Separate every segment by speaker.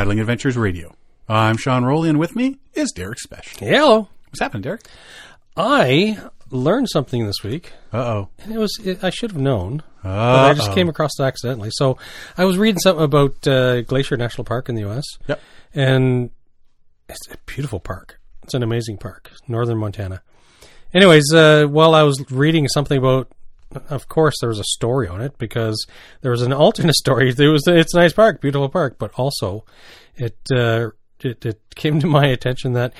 Speaker 1: Paddling Adventures Radio. I'm Sean Rowley, and with me is Derek Spesh.
Speaker 2: Hello.
Speaker 1: What's happening, Derek?
Speaker 2: I learned something this week,
Speaker 1: Uh oh.
Speaker 2: and it was it, I should have known, but
Speaker 1: Uh
Speaker 2: I just came across it accidentally. So I was reading something about uh, Glacier National Park in the U.S.
Speaker 1: Yep.
Speaker 2: and it's a beautiful park. It's an amazing park, northern Montana. Anyways, uh, while I was reading something about, of course, there was a story on it because there was an alternate story. It was it's a nice park, beautiful park, but also it uh, it, it came to my attention that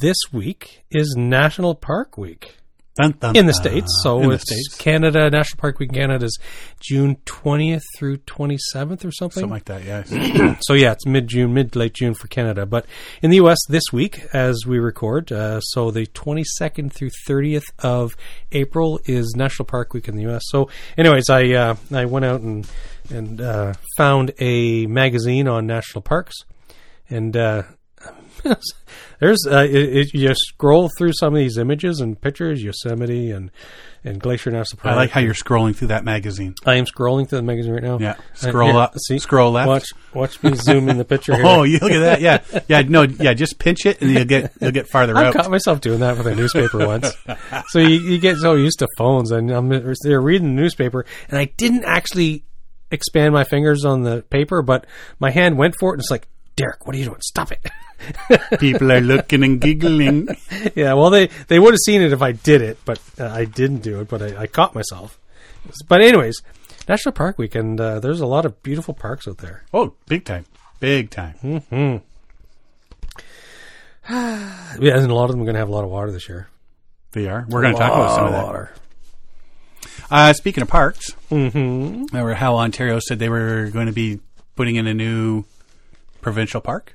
Speaker 2: this week is National Park Week
Speaker 1: Dun, dun,
Speaker 2: in the states. So
Speaker 1: in the
Speaker 2: it's
Speaker 1: states,
Speaker 2: Canada National Park Week in Canada is June twentieth through twenty seventh or something.
Speaker 1: something like that. Yeah.
Speaker 2: So yeah, it's mid June, mid late June for Canada. But in the U.S. this week, as we record, uh, so the 22nd through 30th of April is National Park Week in the U.S. So, anyways, I uh, I went out and and uh, found a magazine on national parks, and uh, there's uh, it, it, you scroll through some of these images and pictures, Yosemite and and Glacier National Park.
Speaker 1: I like how you're scrolling through that magazine.
Speaker 2: I am scrolling through the magazine right now.
Speaker 1: Yeah.
Speaker 2: Uh,
Speaker 1: Scroll up.
Speaker 2: see,
Speaker 1: Scroll left.
Speaker 2: Watch watch me zoom in the picture. Here.
Speaker 1: Oh, you look at that. Yeah. Yeah. No. Yeah. Just pinch it, and you'll get you'll get farther
Speaker 2: I
Speaker 1: out.
Speaker 2: I caught myself doing that with a newspaper once. So you, you get so used to phones, and I'm they're reading the newspaper, and I didn't actually expand my fingers on the paper, but my hand went for it, and it's like, Derek, what are you doing? Stop it!
Speaker 1: People are looking and giggling.
Speaker 2: yeah, well, they they would have seen it if I did it, but uh, I didn't do it. But I, I caught myself. But anyways, National Park Week, and uh, there's a lot of beautiful parks out there.
Speaker 1: Oh, big time. Big time. Mm-hmm.
Speaker 2: Yeah, and a lot of them are going to have a lot of water this year.
Speaker 1: They are. We're going to talk about some of that.
Speaker 2: water.
Speaker 1: Uh, speaking of parks,
Speaker 2: Mm-hmm.
Speaker 1: remember how Ontario said they were going to be putting in a new provincial park?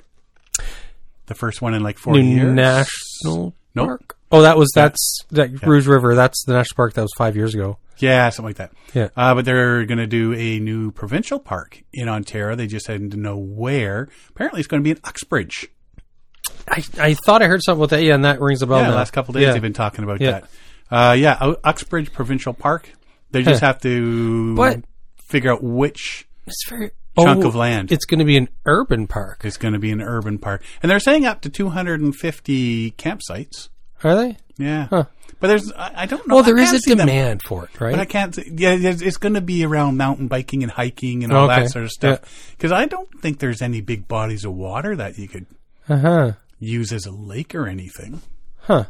Speaker 1: The first one in like 40
Speaker 2: New
Speaker 1: years.
Speaker 2: national
Speaker 1: Nope.
Speaker 2: park. Oh, that was that's that Rouge River. That's the national park that was five years ago.
Speaker 1: Yeah, something like that.
Speaker 2: Yeah.
Speaker 1: Uh, but they're going to do a new provincial park in Ontario. They just hadn't know where. Apparently, it's going to be in Uxbridge.
Speaker 2: I, I thought I heard something with that. Yeah, and that rings a bell.
Speaker 1: yeah, the last couple days
Speaker 2: Yeah.
Speaker 1: they've been talking about
Speaker 2: Yeah.
Speaker 1: that. Uh, yeah, Uxbridge Provincial Park. They just have to
Speaker 2: But-
Speaker 1: figure out which
Speaker 2: It's very
Speaker 1: chunk
Speaker 2: oh,
Speaker 1: of land
Speaker 2: It's going to be an urban park.
Speaker 1: It's going to be an urban park. And they're saying up to 250 campsites.
Speaker 2: Are they?
Speaker 1: Yeah.
Speaker 2: Huh.
Speaker 1: But there's, I, I don't know.
Speaker 2: Well, there is a
Speaker 1: see them-
Speaker 2: demand for it, right?
Speaker 1: But I can't. see- Yeah, it's, it's going to be around mountain biking and hiking and all
Speaker 2: Okay.
Speaker 1: that sort of stuff. Because I don't think there's any big bodies of water that you could
Speaker 2: Uh huh.
Speaker 1: use as a lake or anything.
Speaker 2: Huh.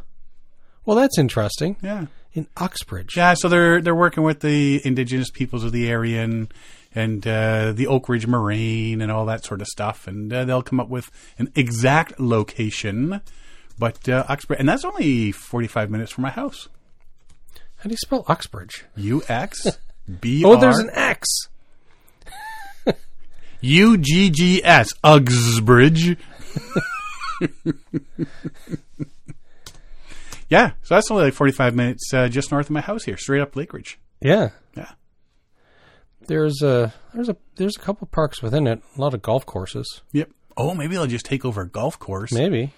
Speaker 2: Well, that's interesting.
Speaker 1: Yeah.
Speaker 2: In Uxbridge.
Speaker 1: Yeah. So they're they're working with the indigenous peoples of the area and and uh, the Oak Ridge Moraine and all that sort of stuff, and uh, they'll come up with an exact location. But uh, Uxbridge, and that's only forty five minutes from my house.
Speaker 2: How do you spell Oxbridge?
Speaker 1: U X B
Speaker 2: Oh, there's an X.
Speaker 1: U G G S. Uxbridge. Yeah, so that's only like 45 minutes uh, just north of my house here, straight up Lake Ridge.
Speaker 2: Yeah. There's a there's a there's a couple parks within it. A lot of golf courses.
Speaker 1: Yep. Oh, maybe they'll just take over a golf course
Speaker 2: Maybe.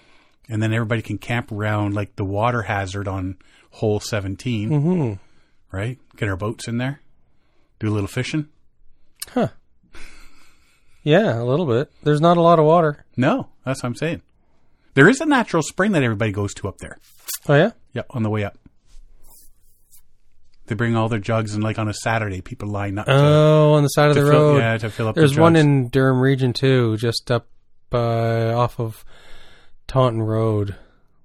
Speaker 1: and then everybody can camp around like the water hazard on hole 17.
Speaker 2: Mm-hmm.
Speaker 1: Right? Get our boats in there, do a little fishing. Huh.
Speaker 2: Yeah, a little bit. There's not a lot of water.
Speaker 1: No, that's what I'm saying. There is a natural spring that everybody goes to up there.
Speaker 2: Oh yeah.
Speaker 1: Yep, on the way up. They bring all their jugs, and like on a Saturday, people line up. to,
Speaker 2: Oh, on the side of the
Speaker 1: fill,
Speaker 2: road.
Speaker 1: yeah, to fill up.
Speaker 2: There's
Speaker 1: the
Speaker 2: one in Durham region too, just up uh, off of Taunton Road.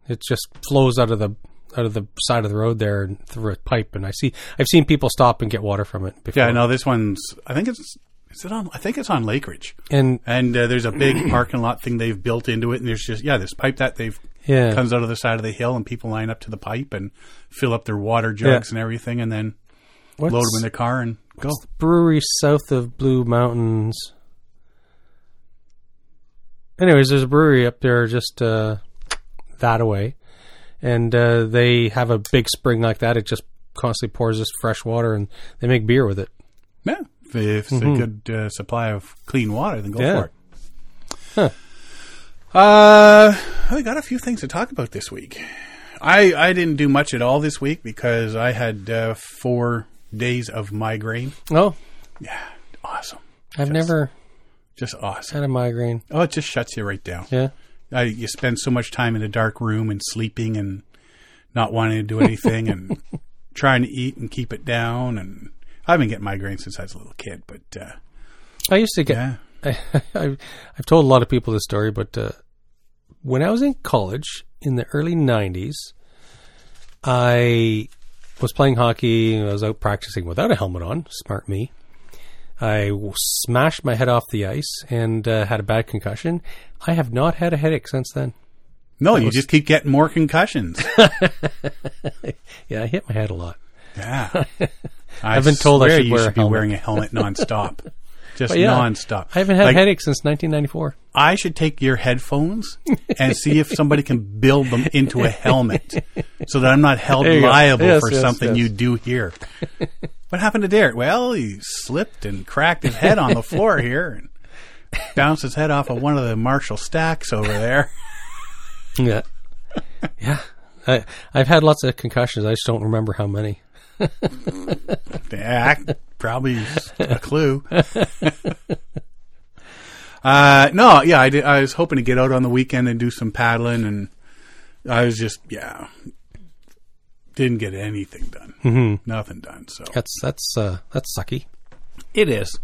Speaker 2: It just flows out of the out of the side of the road there and through a pipe. And I see I've seen people stop and get water from it. Before.
Speaker 1: Yeah, no, this one's. I think it's. Is it on? I think it's on Lake Ridge,
Speaker 2: And
Speaker 1: and uh, there's a big parking lot thing they've built into it, and there's just yeah, this pipe that they've
Speaker 2: yeah,
Speaker 1: comes out of the side of the hill, and people line up to the pipe and fill up their water jugs and everything, and then
Speaker 2: what's,
Speaker 1: load them in the car and go.
Speaker 2: the brewery south of Blue Mountains? Anyways, there's a brewery up there just uh, that away, and uh, they have a big spring like that. It just constantly pours this fresh water, and they make beer with it.
Speaker 1: Yeah, if, it's a good uh, supply of clean water, then go
Speaker 2: Mm-hmm. Yeah.
Speaker 1: for it. Uh, I got a few things to talk about this week. I I didn't do much at all this week because I had uh, four days of migraine.
Speaker 2: Oh,
Speaker 1: Yeah, awesome.
Speaker 2: I've never.
Speaker 1: Just awesome.
Speaker 2: Had a migraine.
Speaker 1: Oh, it just shuts you right down.
Speaker 2: Yeah.
Speaker 1: I, you spend so much time in a dark room and sleeping and not wanting to do anything and trying to eat and keep it down. And I've been getting migraines since I was a little kid, but uh,
Speaker 2: I used to get.
Speaker 1: yeah,
Speaker 2: I, I've told a lot of people this story, but uh, when I was in college in the early '90s, I was playing hockey. and I was out practicing without a helmet on. Smart me. I smashed my head off the ice and uh, had a bad concussion. I have not had a headache since then.
Speaker 1: no, you just keep getting more concussions.
Speaker 2: Yeah, I hit my head a lot.
Speaker 1: Yeah, I
Speaker 2: I've been told I should
Speaker 1: you
Speaker 2: wear
Speaker 1: should be wearing a helmet nonstop, just
Speaker 2: yeah,
Speaker 1: nonstop.
Speaker 2: I haven't had
Speaker 1: Like,
Speaker 2: a headache since 1994.
Speaker 1: I should take your headphones and see if somebody can build them into a helmet so that I'm not held
Speaker 2: There you go.
Speaker 1: liable
Speaker 2: Yes,
Speaker 1: for
Speaker 2: yes,
Speaker 1: something
Speaker 2: yes.
Speaker 1: you do here. what happened to Derek? Well, he slipped and cracked his head on the floor here and bounced his head off of one of the Marshall stacks over there.
Speaker 2: Yeah, yeah. I, I've had lots of concussions. I just don't remember how many.
Speaker 1: Yeah, probably a clue. uh, no, yeah, I, did, I was hoping to get out on the weekend and do some paddling, and I was just, yeah, didn't get anything done. Mm-hmm. Nothing done. So
Speaker 2: That's that's uh, that's sucky.
Speaker 1: it is,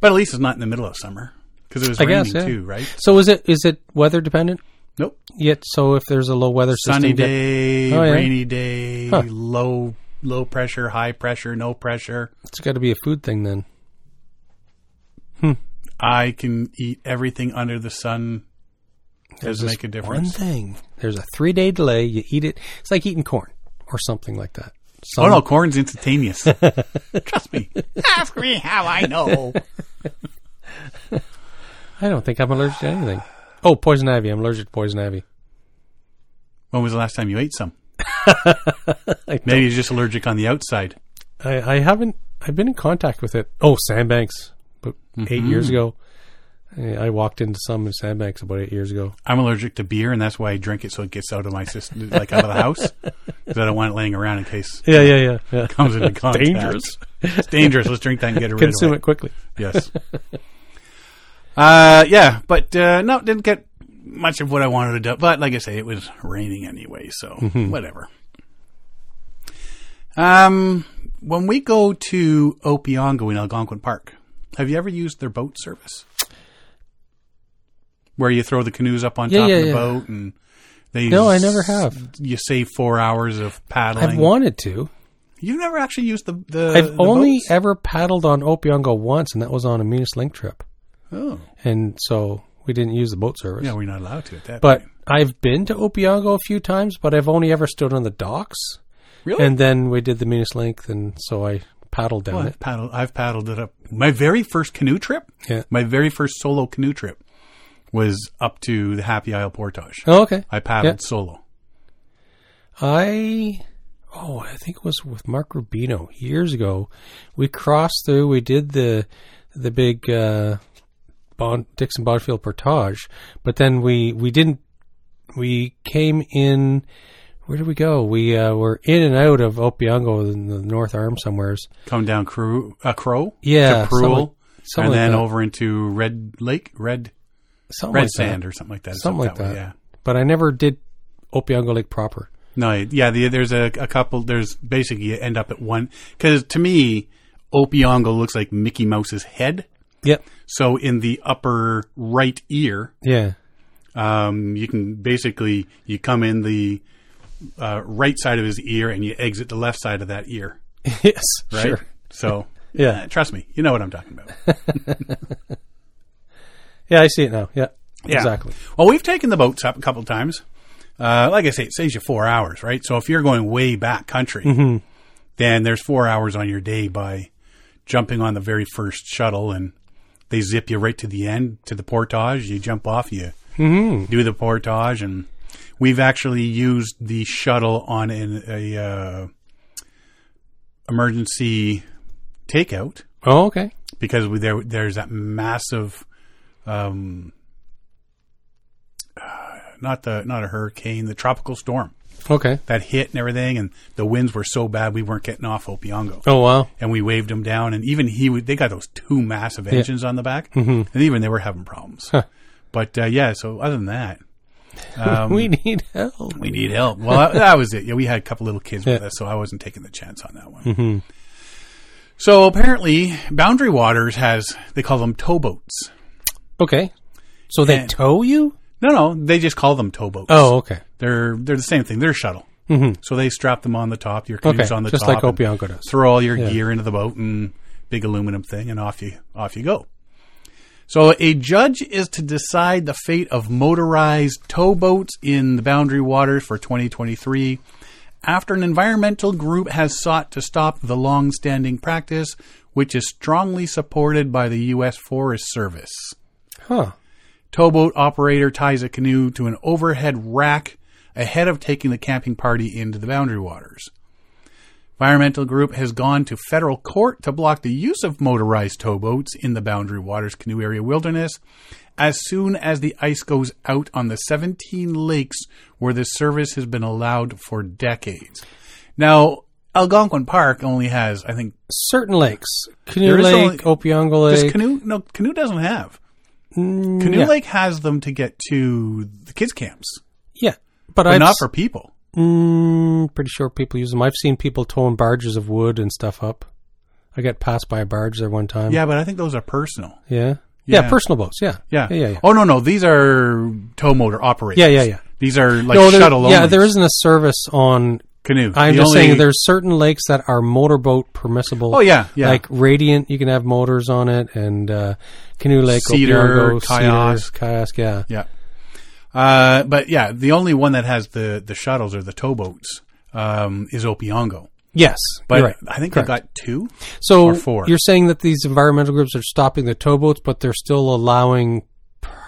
Speaker 1: but at least it's not in the middle of summer because it was
Speaker 2: I
Speaker 1: raining
Speaker 2: guess, yeah.
Speaker 1: too, right?
Speaker 2: So is it is it weather dependent?
Speaker 1: Nope.
Speaker 2: Yet, so if there's a low weather system,
Speaker 1: Sunny day,
Speaker 2: Oh, yeah.
Speaker 1: rainy day,
Speaker 2: Huh.
Speaker 1: low low pressure, high pressure, no pressure.
Speaker 2: it's got to be a food thing then. Hmm.
Speaker 1: I can eat everything under the sun. Doesn't make a difference.
Speaker 2: One thing, there's a three day delay. You eat it. It's like eating corn or something like that.
Speaker 1: Oh no, corn's instantaneous. Trust me. Ask me how I know.
Speaker 2: I don't think I'm allergic to anything. Oh, poison ivy. I'm allergic to poison ivy.
Speaker 1: When was the last time you ate some? Maybe you're just allergic on the outside.
Speaker 2: I, I haven't. I've been in contact with it. Oh, Sandbanks, but eight years
Speaker 1: Mm-hmm.
Speaker 2: ago. I walked into some in Sandbanks about eight years ago.
Speaker 1: I'm allergic to beer, and that's why I drink it so it gets out of my system, like out of the house, because I don't want it laying around in case
Speaker 2: Yeah, yeah, yeah. yeah.
Speaker 1: it comes into contact.
Speaker 2: dangerous.
Speaker 1: It's dangerous. Let's drink that and get it rid
Speaker 2: Consume
Speaker 1: of
Speaker 2: it quickly.
Speaker 1: Yes. uh, yeah, but uh, no, didn't get much of what I wanted to do. But like I say, it was raining anyway, so whatever. Um, when we go to Opeongo in Algonquin Park, have you ever used their boat service? Where you throw the canoes up on
Speaker 2: Yeah,
Speaker 1: top
Speaker 2: yeah,
Speaker 1: of the
Speaker 2: yeah.
Speaker 1: boat and they
Speaker 2: No, I
Speaker 1: s-
Speaker 2: never have.
Speaker 1: You save four hours of paddling.
Speaker 2: I've wanted to.
Speaker 1: You've never actually used the the.
Speaker 2: I've
Speaker 1: the
Speaker 2: only
Speaker 1: boats?
Speaker 2: ever paddled on Opeongo once, and that was on a Meanest Link trip.
Speaker 1: Oh,
Speaker 2: And so we didn't use the boat service.
Speaker 1: yeah, we're not allowed to at that.
Speaker 2: but
Speaker 1: point.
Speaker 2: I've been to Opeongo a few times, but I've only ever stood on the docks.
Speaker 1: really,
Speaker 2: And then we did the Meanest Link, and so I paddled down
Speaker 1: Well. I've paddled. I've paddled it up. My very first canoe trip.
Speaker 2: Yeah.
Speaker 1: My very first solo canoe trip was up to the Happy Isle Portage.
Speaker 2: Oh, okay.
Speaker 1: I paddled
Speaker 2: Yeah.
Speaker 1: solo.
Speaker 2: I oh, I think it was with Mark Rubino years ago. We crossed through. We did the the big uh, Bond, Dickson Bonfield portage, but then we we didn't. We came in. Where did we go? We uh, were in and out of Opeongo in the North Arm somewheres.
Speaker 1: Come down Crew, uh, Crow.
Speaker 2: Yeah,
Speaker 1: To
Speaker 2: something- something
Speaker 1: and then
Speaker 2: that.
Speaker 1: over into Red Lake, Red
Speaker 2: Something
Speaker 1: Red
Speaker 2: like
Speaker 1: Sand
Speaker 2: that.
Speaker 1: or something like that.
Speaker 2: Something
Speaker 1: up
Speaker 2: like that.
Speaker 1: way, yeah.
Speaker 2: But I never did Opeongo Lake proper.
Speaker 1: No, yeah, the, there's a, a couple. There's basically you end up at one because to me, Opeongo looks like Mickey Mouse's head.
Speaker 2: Yep.
Speaker 1: So in the upper right ear,
Speaker 2: Yeah.
Speaker 1: um, you can basically you come in the uh, right side of his ear and you exit the left side of that ear,
Speaker 2: yes.
Speaker 1: right?
Speaker 2: Sure.
Speaker 1: So
Speaker 2: Yeah.
Speaker 1: uh, trust me, you know what I'm talking about.
Speaker 2: Yeah, I see it now. Yeah.
Speaker 1: Yeah.
Speaker 2: Exactly.
Speaker 1: Well, we've taken the boats up a couple times. Uh, like I say, it saves you four hours, right? So if you're going way back country,
Speaker 2: Mm-hmm.
Speaker 1: then there's four hours on your day by jumping on the very first shuttle and they zip you right to the end to the portage. You jump off, you
Speaker 2: Mm-hmm.
Speaker 1: do the portage, and we've actually used the shuttle on an a uh, emergency takeout
Speaker 2: Oh, okay.
Speaker 1: because we, there there's that massive, um, uh, not the not a hurricane, the tropical storm
Speaker 2: Okay.
Speaker 1: that hit and everything, and the winds were so bad we weren't getting off Opeongo.
Speaker 2: Oh wow.
Speaker 1: And we waved him down, and even he, would- they got those two massive engines on the back, and even they were having problems.
Speaker 2: Mm-hmm. Huh.
Speaker 1: But uh, yeah, so other than that, um,
Speaker 2: we need help.
Speaker 1: we need help. Well, that, that was it. Yeah, we had a couple little kids with
Speaker 2: Yeah. Mm-hmm.
Speaker 1: us, so I wasn't taking the chance on that one. So apparently, Boundary Waters has they call them towboats.
Speaker 2: Okay. So they
Speaker 1: And-
Speaker 2: tow you?
Speaker 1: No, no, they just call them towboats.
Speaker 2: Oh, okay.
Speaker 1: they're they're the same thing. They're a shuttle.
Speaker 2: Mhm.
Speaker 1: So they strap them on the top. Your canoe's
Speaker 2: Okay.
Speaker 1: on the
Speaker 2: Just
Speaker 1: top.
Speaker 2: like
Speaker 1: and
Speaker 2: does.
Speaker 1: Throw all your
Speaker 2: Yeah.
Speaker 1: gear into the boat and big aluminum thing, and off you off you go. So a judge is to decide the fate of motorized towboats in the boundary waters for 2023 after an environmental group has sought to stop the long-standing practice which is strongly supported by the US Forest Service.
Speaker 2: Huh.
Speaker 1: Towboat operator ties a canoe to an overhead rack ahead of taking the camping party into the boundary waters. Environmental group has gone to federal court to block the use of motorized towboats in the boundary waters canoe area wilderness as soon as the ice goes out on the 17 lakes where the service has been allowed for decades. Now, Algonquin Park only has, I think,
Speaker 2: Certain lakes. Canoe Lake,
Speaker 1: only-
Speaker 2: Opeongo
Speaker 1: does
Speaker 2: Lake.
Speaker 1: canoe? No, canoe doesn't have. Canoe
Speaker 2: Mm, yeah.
Speaker 1: Lake has them to get to the kids' camps,
Speaker 2: Yeah. But,
Speaker 1: but not for people.
Speaker 2: Mm, pretty sure people use them. I've seen people towing barges of wood and stuff up. I got passed by a barge there one time.
Speaker 1: Yeah, but I think those are personal.
Speaker 2: Yeah. Yeah,
Speaker 1: Yeah.
Speaker 2: personal boats. Yeah.
Speaker 1: Yeah.
Speaker 2: Yeah, yeah, yeah.
Speaker 1: Oh no, no, these are tow motor operators.
Speaker 2: Yeah, yeah, yeah.
Speaker 1: These are like
Speaker 2: no, there,
Speaker 1: shuttle
Speaker 2: yeah,
Speaker 1: only.
Speaker 2: there isn't a service on.
Speaker 1: Canoe.
Speaker 2: I'm
Speaker 1: The
Speaker 2: just
Speaker 1: only-
Speaker 2: saying there's certain lakes that are motorboat permissible.
Speaker 1: Oh yeah, yeah.
Speaker 2: Like Radiant, you can have motors on it, and uh, Canoe Lake,
Speaker 1: Cedar,
Speaker 2: Opeongo,
Speaker 1: Kiosk.
Speaker 2: Cedar, Kiosk, yeah.
Speaker 1: yeah. Uh, but yeah, the only one that has the the shuttles or the towboats um, is Opeongo.
Speaker 2: Yes,
Speaker 1: But
Speaker 2: right.
Speaker 1: I think
Speaker 2: Correct.
Speaker 1: they've got two.
Speaker 2: So
Speaker 1: or four.
Speaker 2: you're saying that these environmental groups are stopping the towboats, but they're still allowing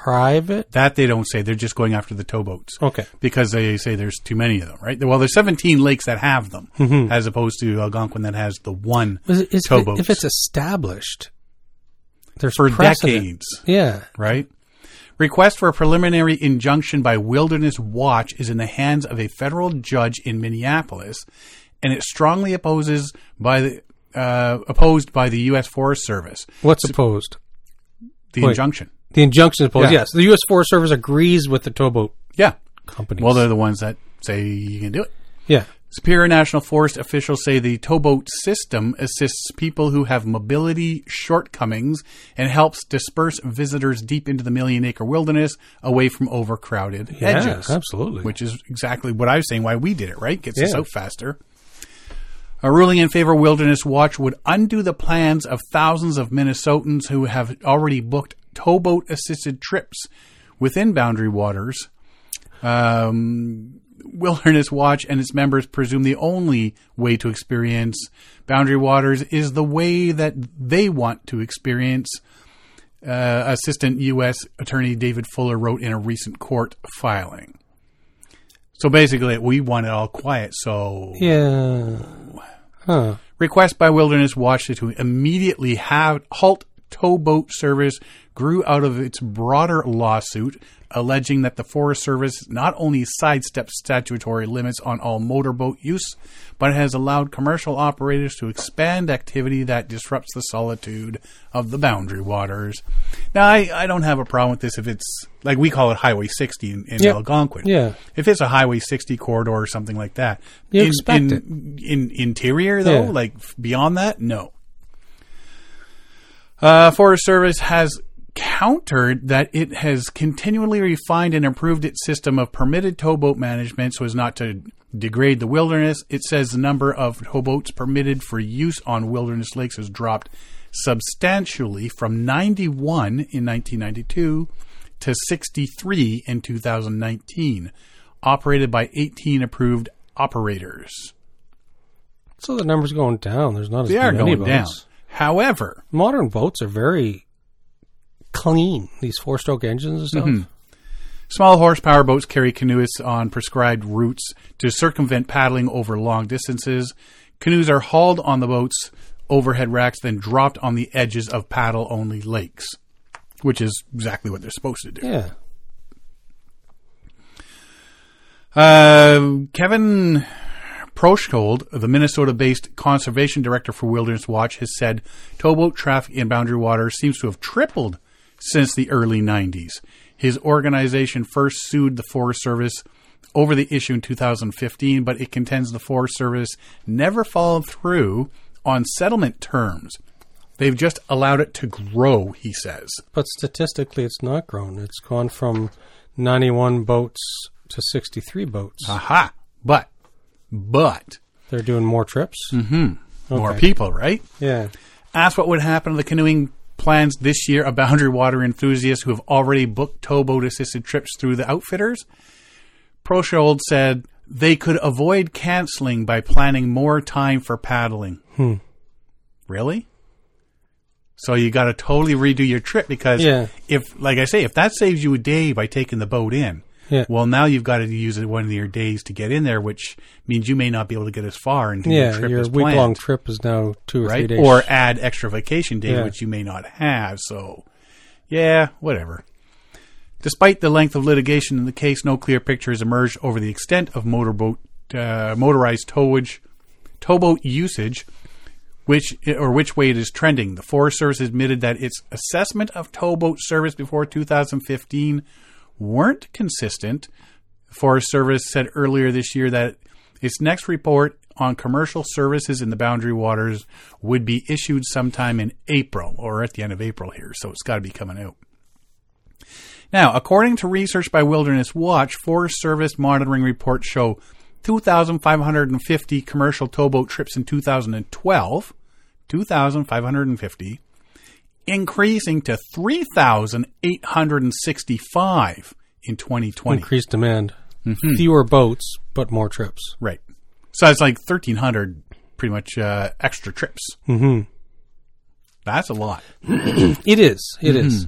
Speaker 2: private?
Speaker 1: That they don't say. They're just going after the towboats.
Speaker 2: Okay.
Speaker 1: because they say there's too many of them, right? Well, there's 17 lakes that have them,
Speaker 2: Mm-hmm.
Speaker 1: as opposed to Algonquin that has the one
Speaker 2: Is, is, if it's established, there's
Speaker 1: for
Speaker 2: precedent.
Speaker 1: decades,
Speaker 2: Yeah.
Speaker 1: right? Request for a preliminary injunction by Wilderness Watch is in the hands of a federal judge in Minneapolis, and it strongly opposes by the uh, opposed by the U.S. Forest Service.
Speaker 2: What's opposed?
Speaker 1: The
Speaker 2: Wait.
Speaker 1: injunction,
Speaker 2: The injunction is opposed.
Speaker 1: Yeah.
Speaker 2: Yes, the U.S. Forest Service agrees with the towboat
Speaker 1: yeah.
Speaker 2: companies.
Speaker 1: Well, they're the ones that say you can do it.
Speaker 2: yeah.
Speaker 1: Superior National Forest officials say the towboat system assists people who have mobility shortcomings and helps disperse visitors deep into the million acre wilderness away from overcrowded
Speaker 2: Yeah,
Speaker 1: edges.
Speaker 2: absolutely.
Speaker 1: Which is exactly what I was saying why we did it, right? Gets us
Speaker 2: Yeah.
Speaker 1: out faster. A ruling in favor of Wilderness Watch would undo the plans of thousands of Minnesotans who have already booked towboat assisted trips within boundary waters. Um, Wilderness Watch and its members presume the only way to experience boundary waters is the way that they want to experience. Uh, Assistant U.S. Attorney David Fuller wrote in a recent court filing. So basically, we want it all quiet. So
Speaker 2: Yeah. Huh.
Speaker 1: request by Wilderness Watch to immediately have halt towboat service grew out of its broader lawsuit alleging that the Forest Service not only sidesteps statutory limits on all motorboat use, but has allowed commercial operators to expand activity that disrupts the solitude of the boundary waters. Now, I, I don't have a problem with this if it's like we call it Highway 60 in, in
Speaker 2: Yeah.
Speaker 1: Algonquin.
Speaker 2: Yeah.
Speaker 1: If it's a Highway 60 corridor or something like that,
Speaker 2: You
Speaker 1: in,
Speaker 2: expect
Speaker 1: in,
Speaker 2: it.
Speaker 1: in interior though,
Speaker 2: Yeah.
Speaker 1: like beyond that, no. Uh, Forest Service has countered that it has continually refined and improved its system of permitted towboat management so as not to degrade the wilderness. It says the number of towboats permitted for use on wilderness lakes has dropped substantially from 91 in 1992 to 63 in 2019, operated by 18 approved operators.
Speaker 2: So the numbers going down. There's not as
Speaker 1: They are
Speaker 2: many
Speaker 1: going down. However,
Speaker 2: Modern boats are very clean. These four-stroke engines and stuff.
Speaker 1: Mm-hmm. Small horsepower boats carry canoeists on prescribed routes to circumvent paddling over long distances. Canoes are hauled on the boat's overhead racks, then dropped on the edges of paddle only lakes, which is exactly what they're supposed to do.
Speaker 2: Yeah.
Speaker 1: Uh, Kevin Proescholdt, the Minnesota-based conservation director for Wilderness Watch, has said towboat traffic in Boundary Waters seems to have tripled since the early 90s. His organization first sued the Forest Service over the issue in 2015, but it contends the Forest Service never followed through on settlement terms. They've just allowed it to grow, he says.
Speaker 2: But statistically, it's not grown. It's gone from 91 boats to 63 boats.
Speaker 1: Aha. But, but,
Speaker 2: They're doing more trips.
Speaker 1: more
Speaker 2: Okay.
Speaker 1: people, right?
Speaker 2: Yeah.
Speaker 1: Asked what would happen to the canoeing plans this year of Boundary Water enthusiasts who have already booked towboat assisted trips through the outfitters. Proescholdt said they could avoid canceling by planning more time for paddling.
Speaker 2: Hmm.
Speaker 1: Really? So you got to totally redo your trip because
Speaker 2: Yeah.
Speaker 1: if, like I say, if that saves you a day by taking the boat in,
Speaker 2: Yeah.
Speaker 1: well, now you've got to use it one of your days to get in there, which means you may not be able to get as far into your
Speaker 2: Yeah,
Speaker 1: trip
Speaker 2: your
Speaker 1: as
Speaker 2: week long trip is now two or three days.
Speaker 1: Or add extra vacation day,
Speaker 2: Yeah.
Speaker 1: which you may not have. So, yeah, whatever. Despite the length of litigation in the case, no clear picture has emerged over the extent of motorboat uh, motorized towage towboat usage, which or which way it is trending. The Forest Service admitted that its assessment of towboat service before 2015 weren't consistent. Forest Service said earlier this year that its next report on commercial services in the boundary waters would be issued sometime in April or at the end of April here, so it's got to be coming out. Now, according to research by Wilderness Watch, Forest Service monitoring reports show 2,550 commercial towboat trips in 2012, 2,550, increasing to 3,865 in 2020.
Speaker 2: increased demand.
Speaker 1: Mm-hmm.
Speaker 2: Fewer boats, but more trips.
Speaker 1: Right. So it's like 1,300 pretty much uh, extra trips.
Speaker 2: hmm
Speaker 1: That's a lot.
Speaker 2: It is. It is.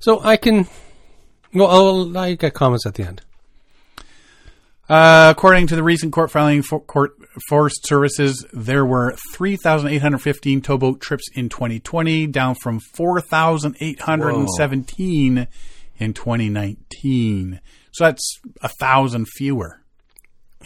Speaker 2: So I can. Well, I'll, I got comments at the end.
Speaker 1: Uh, according to the recent court filing for court Forest Services, there were 3,815 towboat trips in 2020, down from 4,817 in 2019. So that's a thousand fewer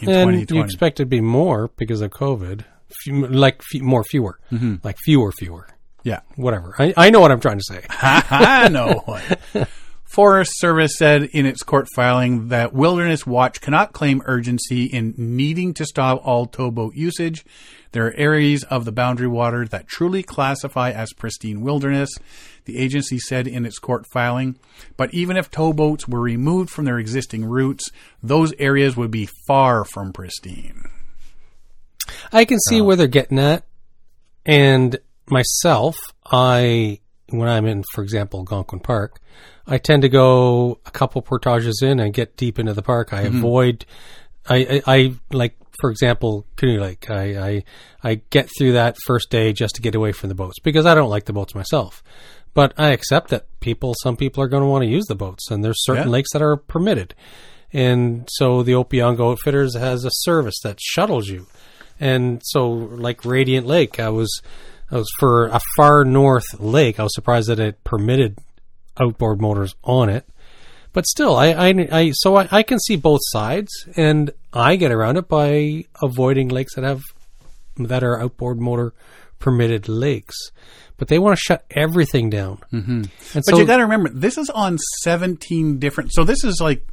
Speaker 1: in
Speaker 2: And
Speaker 1: 2020.
Speaker 2: you expect it to be more because of COVID. Few, like more fewer. Mm-hmm. Like fewer, fewer.
Speaker 1: yeah.
Speaker 2: Whatever. I, I know what I'm trying to say.
Speaker 1: I know what. Forest Service said in its court filing that Wilderness Watch cannot claim urgency in needing to stop all towboat usage. There are areas of the boundary water that truly classify as pristine wilderness, the agency said in its court filing. But even if towboats were removed from their existing routes, those areas would be far from pristine.
Speaker 2: I can see uh. where they're getting at. And myself, I when I'm in, for example, Algonquin Park, I tend to go a couple portages in and get deep into the park. I mm-hmm. avoid. I, I, I like, for example, Canoe Lake. I, I I get through that first day just to get away from the boats because I don't like the boats myself. But I accept that people, some people are going to want to use the boats, and there's certain
Speaker 1: Yeah.
Speaker 2: lakes that are permitted. And so the Opeongo Outfitters has a service that shuttles you. And so, like Radiant Lake, I was, I was for a far north lake. I was surprised that it permitted outboard motors on it. But still, I, I, I so I, I can see both sides, and I get around it by avoiding lakes that have that are outboard motor permitted lakes. But they want to shut everything down. Mm-hmm.
Speaker 1: But
Speaker 2: so,
Speaker 1: you got to remember, this is on 17 different. So this is like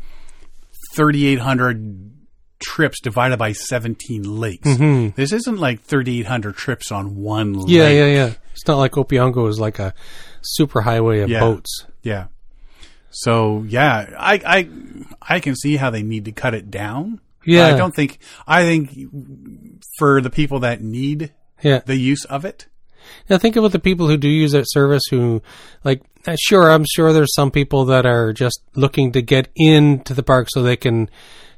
Speaker 1: 3,800 trips divided by 17 lakes. This isn't like 3,800 trips on one lake.
Speaker 2: Mm-hmm. yeah, yeah, yeah. It's not like Opeongo is like a super highway of
Speaker 1: Yeah.
Speaker 2: boats.
Speaker 1: Yeah. So yeah, I I I can see how they need to cut it down. But
Speaker 2: Yeah.
Speaker 1: I don't think I think for the people that need
Speaker 2: Yeah.
Speaker 1: the use of it.
Speaker 2: Now think about the people who do use that service who like uh, sure I'm sure there's some people that are just looking to get into the park so they can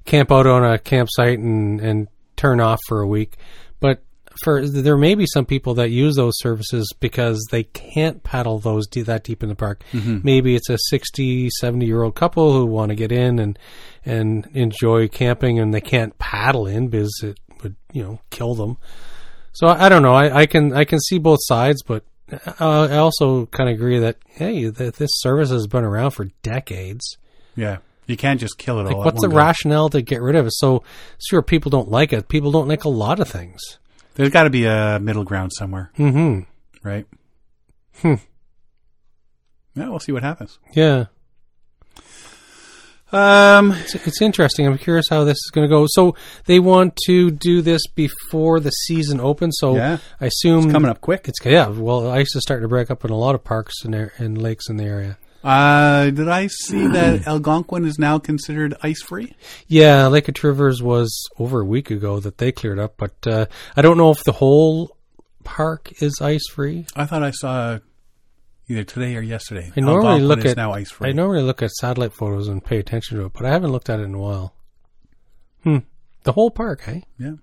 Speaker 2: camp out on a campsite and and turn off for a week. But for there may be some people that use those services because they can't paddle those de- that deep in the park. Maybe it's a 60, 70 year old couple who want to get in and and enjoy camping and they can't paddle in because it would, you know, kill them. So I, I don't know. I, I can I can see both sides, but uh, I also kind of agree that hey, th- this service has been around for decades.
Speaker 1: Yeah. You can't just kill it all.
Speaker 2: Like,
Speaker 1: at
Speaker 2: what's the
Speaker 1: go.
Speaker 2: rationale to get rid of it? So, sure, people don't like it. People don't like a lot of things.
Speaker 1: There's got to be a middle ground somewhere,
Speaker 2: hmm
Speaker 1: right?
Speaker 2: Hmm.
Speaker 1: Yeah, we'll see what happens.
Speaker 2: Yeah.
Speaker 1: Um,
Speaker 2: It's, it's interesting. I'm curious how this is going to go. So they want to do this before the season opens. So
Speaker 1: Yeah.
Speaker 2: I assume
Speaker 1: coming up quick.
Speaker 2: It's yeah. Well, ice is starting to break up in a lot of parks and, and lakes in the area.
Speaker 1: Uh, did I see that Algonquin is now considered ice free?
Speaker 2: Yeah, Lake of Two Rivers was over a week ago that they cleared up, but uh, I don't know if the whole park is ice free.
Speaker 1: I thought I saw either today or yesterday.
Speaker 2: I normally
Speaker 1: Algonquin
Speaker 2: look
Speaker 1: is
Speaker 2: at
Speaker 1: now ice free.
Speaker 2: I normally look at satellite photos and pay attention to it, but I haven't looked at it in a while. Hmm. The whole park, eh?
Speaker 1: Yeah.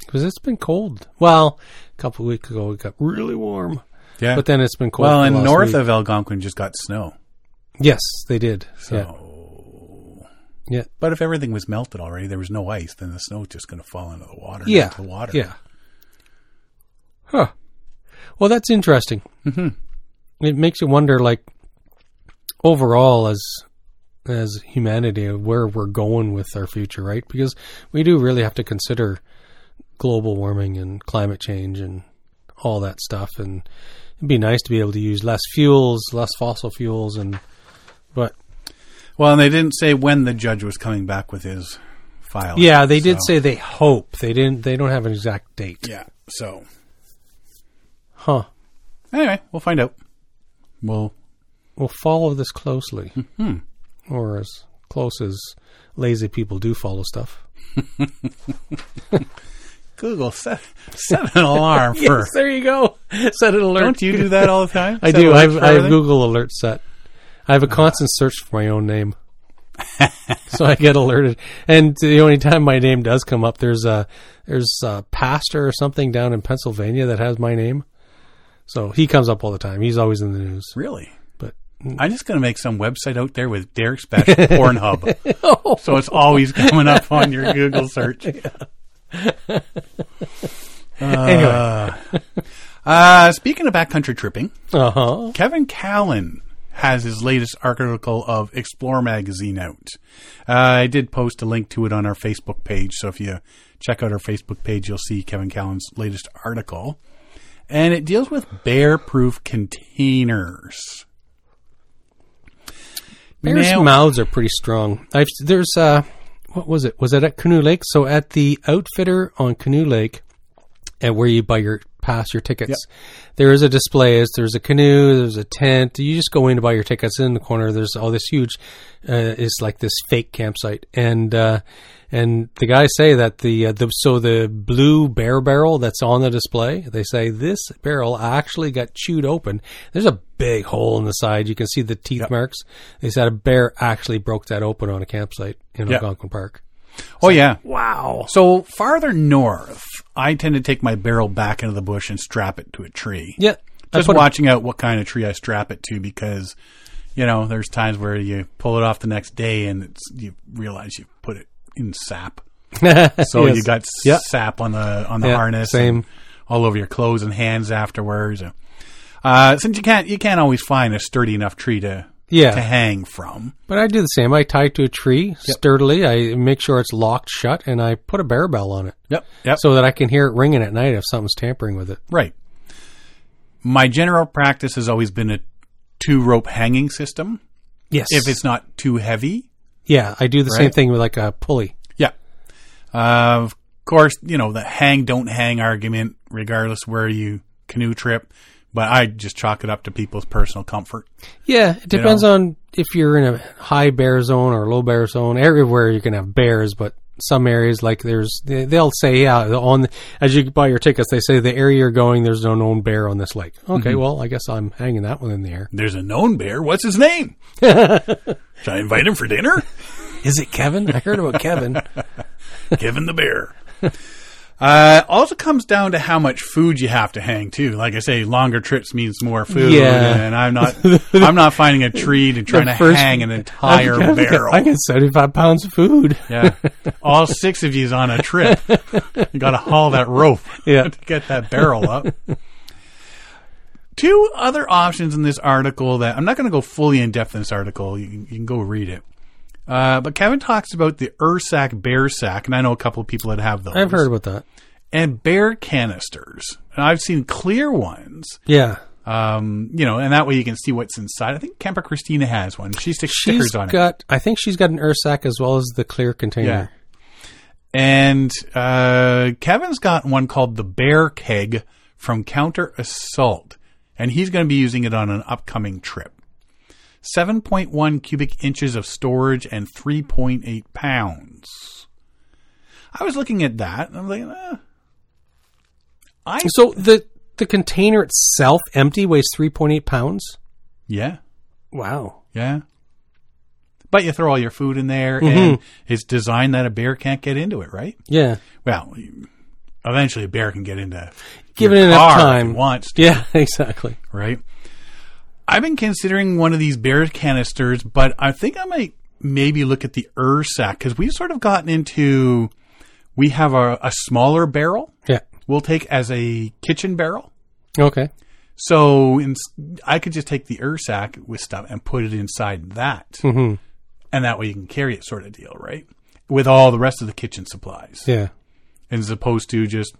Speaker 2: Because it's been cold. Well, a couple of weeks ago it got really warm,
Speaker 1: Yeah.
Speaker 2: but then it's been cold.
Speaker 1: well, and north
Speaker 2: week.
Speaker 1: of Algonquin just got snow.
Speaker 2: yes, they did.
Speaker 1: So,
Speaker 2: Yeah, yeah,
Speaker 1: but if everything was melted already, there was no ice, then the snow's just going to fall into the water.
Speaker 2: yeah,
Speaker 1: into the water.
Speaker 2: yeah. Huh. Well, that's interesting.
Speaker 1: hmm
Speaker 2: it makes you wonder like overall as as humanity where we're going with our future right because we do really have to consider global warming and climate change and all that stuff and it'd be nice to be able to use less fuels less fossil fuels and but
Speaker 1: Well, and they didn't say when the judge was coming back with his file.
Speaker 2: yeah they did say they hope they didn't they don't have an exact date
Speaker 1: Yeah. So
Speaker 2: huh
Speaker 1: anyway, we'll find out. We'll
Speaker 2: we'll follow this closely
Speaker 1: hmm.
Speaker 2: or as close as lazy people do follow stuff
Speaker 1: Google set set an alarm for.
Speaker 2: Yes, there you go. Set an alert.
Speaker 1: Don't you do that all the time?
Speaker 2: I
Speaker 1: Set
Speaker 2: do. I have, I have? Google Alert set. I have a constant search for my own name, so I get alerted. And the only time my name does come up, there's a there's a pastor or something down in Pennsylvania that has my name. So he comes up all the time. He's always in the news.
Speaker 1: Really?
Speaker 2: But
Speaker 1: I'm just going to make some website out there with Derek Special Pornhub. So it's always coming up on your Google search. Uh, uh, speaking of backcountry tripping,
Speaker 2: uh huh.
Speaker 1: Kevin Callan has his latest article of Explore magazine out. Uh, I did post a link to it on our Facebook page, so if you check out our Facebook page, you'll see Kevin Callan's latest article. And it deals with bear-proof containers.
Speaker 2: Bears'
Speaker 1: Now-
Speaker 2: mouths are pretty strong. I've there's uh, what was it? Was it at Canoe Lake? So at the Outfitter on Canoe Lake, and where you buy your pass your tickets, there is a display. Is there's a canoe, there's a tent. You just go in to buy your tickets. In the corner, there's all this huge. Uh, it's like this fake campsite, and uh, and the guys say that the uh, the so the blue bear barrel that's on the display. They say this barrel actually got chewed open. There's a big hole in the side. You can see the teeth
Speaker 1: Yep.
Speaker 2: marks. They said a bear actually broke that open on a campsite in
Speaker 1: Yep.
Speaker 2: Algonquin Park.
Speaker 1: Oh, yeah.
Speaker 2: Wow.
Speaker 1: So farther north, I tend to take my barrel back into the bush and strap it to a tree.
Speaker 2: Yeah.
Speaker 1: Just watching out what kind of tree I strap it to because, you know, there's times where you pull it off the next day and it's, you realize you put it in sap. So
Speaker 2: Yes.
Speaker 1: you got
Speaker 2: Yeah.
Speaker 1: sap on the on the
Speaker 2: Yeah,
Speaker 1: harness,
Speaker 2: same.
Speaker 1: and all over your clothes and hands afterwards. Uh, since you can't you can't always find a sturdy enough tree to
Speaker 2: Yeah.
Speaker 1: to hang from.
Speaker 2: But I do the same. I tie it to a tree sturdily. I make sure it's locked shut, and I put a bear bell on it
Speaker 1: Yep. Yep.
Speaker 2: so that I can hear it ringing at night if something's tampering with it.
Speaker 1: Right. My general practice has always been a two rope hanging system.
Speaker 2: Yes.
Speaker 1: If it's not too heavy.
Speaker 2: Yeah, I do the same thing with like a pulley.
Speaker 1: Yeah. Uh, of course, you know, the hang don't hang argument, regardless where you canoe trip, but I just chalk it up to people's personal comfort.
Speaker 2: Yeah, it depends
Speaker 1: know?
Speaker 2: on if you're in a high bear zone or low bear zone. Everywhere you can have bears, but some areas like there's they- they'll say yeah on as you buy your tickets they say the area you're going there's no known bear on this lake. Okay, mm-hmm. well I guess I'm hanging that one in the air.
Speaker 1: There's a known bear. What's his name? Should I invite him for dinner?
Speaker 2: Is it Kevin? I heard about Kevin.
Speaker 1: Kevin the bear. Uh, also comes down to how much food you have to hang too. Like I say, longer trips means more food,
Speaker 2: Yeah.
Speaker 1: and I'm not, I'm not finding a tree and trying to hang an entire
Speaker 2: I
Speaker 1: barrel.
Speaker 2: I get 75 pounds of food.
Speaker 1: Yeah. All six of you's on a trip. You got to haul that rope
Speaker 2: Yeah.
Speaker 1: to get that barrel up. two other options in this article that I'm not going to go fully in depth in this article. You, you can go read it. Uh, but Kevin talks about the Ursack bear sack, and I know a couple of people that have those.
Speaker 2: I've heard about that.
Speaker 1: and bear canisters. And I've seen clear ones.
Speaker 2: Yeah.
Speaker 1: Um, you know, and that way you can see what's inside. I think Camper Christina has one. She sticks
Speaker 2: She's
Speaker 1: stickers on it.
Speaker 2: got, I think she's got an Ursack as well as the clear container.
Speaker 1: Yeah. And uh, Kevin's got one called the Bear Keg from Counter Assault, and he's going to be using it on an upcoming trip. 7.1 cubic inches of storage and 3.8 pounds. I was looking at that, and I'm like, eh. I
Speaker 2: So the the container itself, empty, weighs 3.8 pounds.
Speaker 1: yeah
Speaker 2: Wow.
Speaker 1: yeah. But you throw all your food in there, and it's designed that a bear can't get into it, right?
Speaker 2: Yeah.
Speaker 1: Well, eventually a bear can get into it,
Speaker 2: Given
Speaker 1: your
Speaker 2: enough time.
Speaker 1: wants to,
Speaker 2: Yeah, exactly.
Speaker 1: right? I've been considering one of these bear canisters, but I think I might maybe look at the Ursack because we've sort of gotten into. We have a, a smaller barrel.
Speaker 2: Yeah.
Speaker 1: We'll take as a kitchen barrel.
Speaker 2: Okay.
Speaker 1: So in, I could just take the Ursack with stuff and put it inside that,
Speaker 2: hmm
Speaker 1: and that way you can carry it, sort of deal, right? With all the rest of the kitchen supplies
Speaker 2: Yeah.
Speaker 1: as opposed to just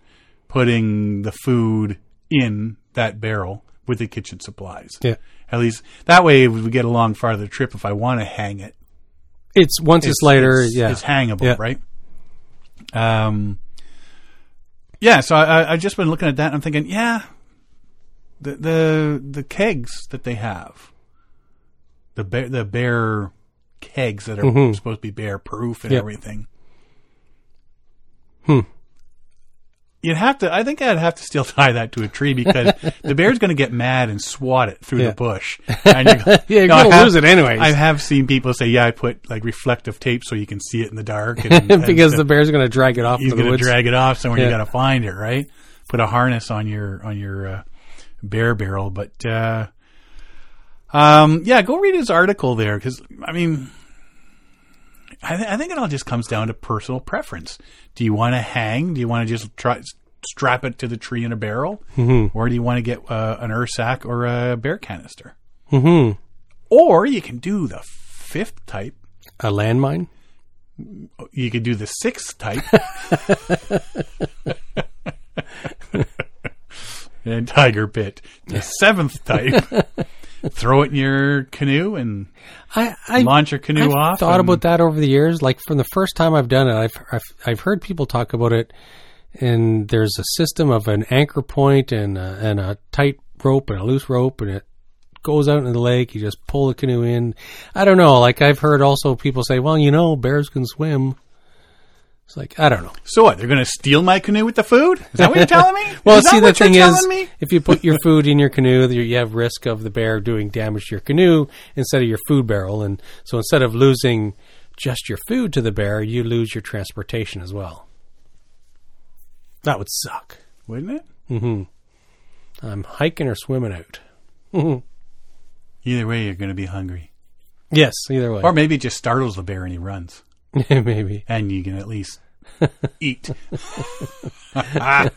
Speaker 1: putting the food in that barrel with the kitchen supplies.
Speaker 2: Yeah.
Speaker 1: At least that way, we get a long the trip, if I want to hang it,
Speaker 2: It's once it's, later.
Speaker 1: it's,
Speaker 2: yeah.
Speaker 1: it's hangable,
Speaker 2: Yeah.
Speaker 1: right? Um, yeah. So I, I- I've just been looking at that. and I'm thinking, yeah, the the the kegs that they have, the bear the bear kegs that are
Speaker 2: Mhm.
Speaker 1: supposed to be bear proof and
Speaker 2: Yep.
Speaker 1: everything.
Speaker 2: Hmm.
Speaker 1: You'd have to. I think I'd have to still tie that to a tree because the bear's going to get mad and swat it through
Speaker 2: Yeah.
Speaker 1: the bush. And you're,
Speaker 2: Yeah, you're
Speaker 1: No,
Speaker 2: gonna lose it anyways.
Speaker 1: I have seen people say, "Yeah, I put like reflective tape so you can see it in the dark." And, and
Speaker 2: because the bear's going to drag it off
Speaker 1: he's going to drag it off somewhere. You
Speaker 2: Yeah.
Speaker 1: got to find it, right? Put a harness on your on your uh, bear barrel, but uh, um, yeah, go read his article there because I mean. I, th- I think it all just comes down to personal preference. Do you want to hang? Do you want to just try strap it to the tree in a barrel,
Speaker 2: Mm-hmm.
Speaker 1: or do you want to get uh, an Ursack or a bear canister?
Speaker 2: hmm
Speaker 1: Or you can do the fifth type.
Speaker 2: A landmine.
Speaker 1: You could do the sixth type. and tiger pit. The seventh type. Throw it in your canoe and
Speaker 2: I, I
Speaker 1: launch your canoe
Speaker 2: I've
Speaker 1: off.
Speaker 2: thought about that over the years. Like from the first time I've done it, I've, I've I've heard people talk about it, and there's a system of an anchor point and a, and a tight rope and a loose rope, and it goes out into the lake. You just pull the canoe in. I don't know. Like I've heard also people say, well, you know, bears can swim. It's like I don't know.
Speaker 1: So what? They're going to steal my canoe with the food? Is that what you're telling me?
Speaker 2: Well,
Speaker 1: is
Speaker 2: see, the thing is,
Speaker 1: me?
Speaker 2: if you put your food in your canoe, you you have risk of the bear doing damage to your canoe instead of your food barrel, and so instead of losing just your food to the bear, you lose your transportation as well. That would suck.
Speaker 1: Wouldn't it?
Speaker 2: hmm I'm hiking or swimming out.
Speaker 1: Either way, you're going to be hungry.
Speaker 2: Yes, either way.
Speaker 1: Or maybe it just startles the bear and he runs.
Speaker 2: Maybe.
Speaker 1: and you can at least eat. uh,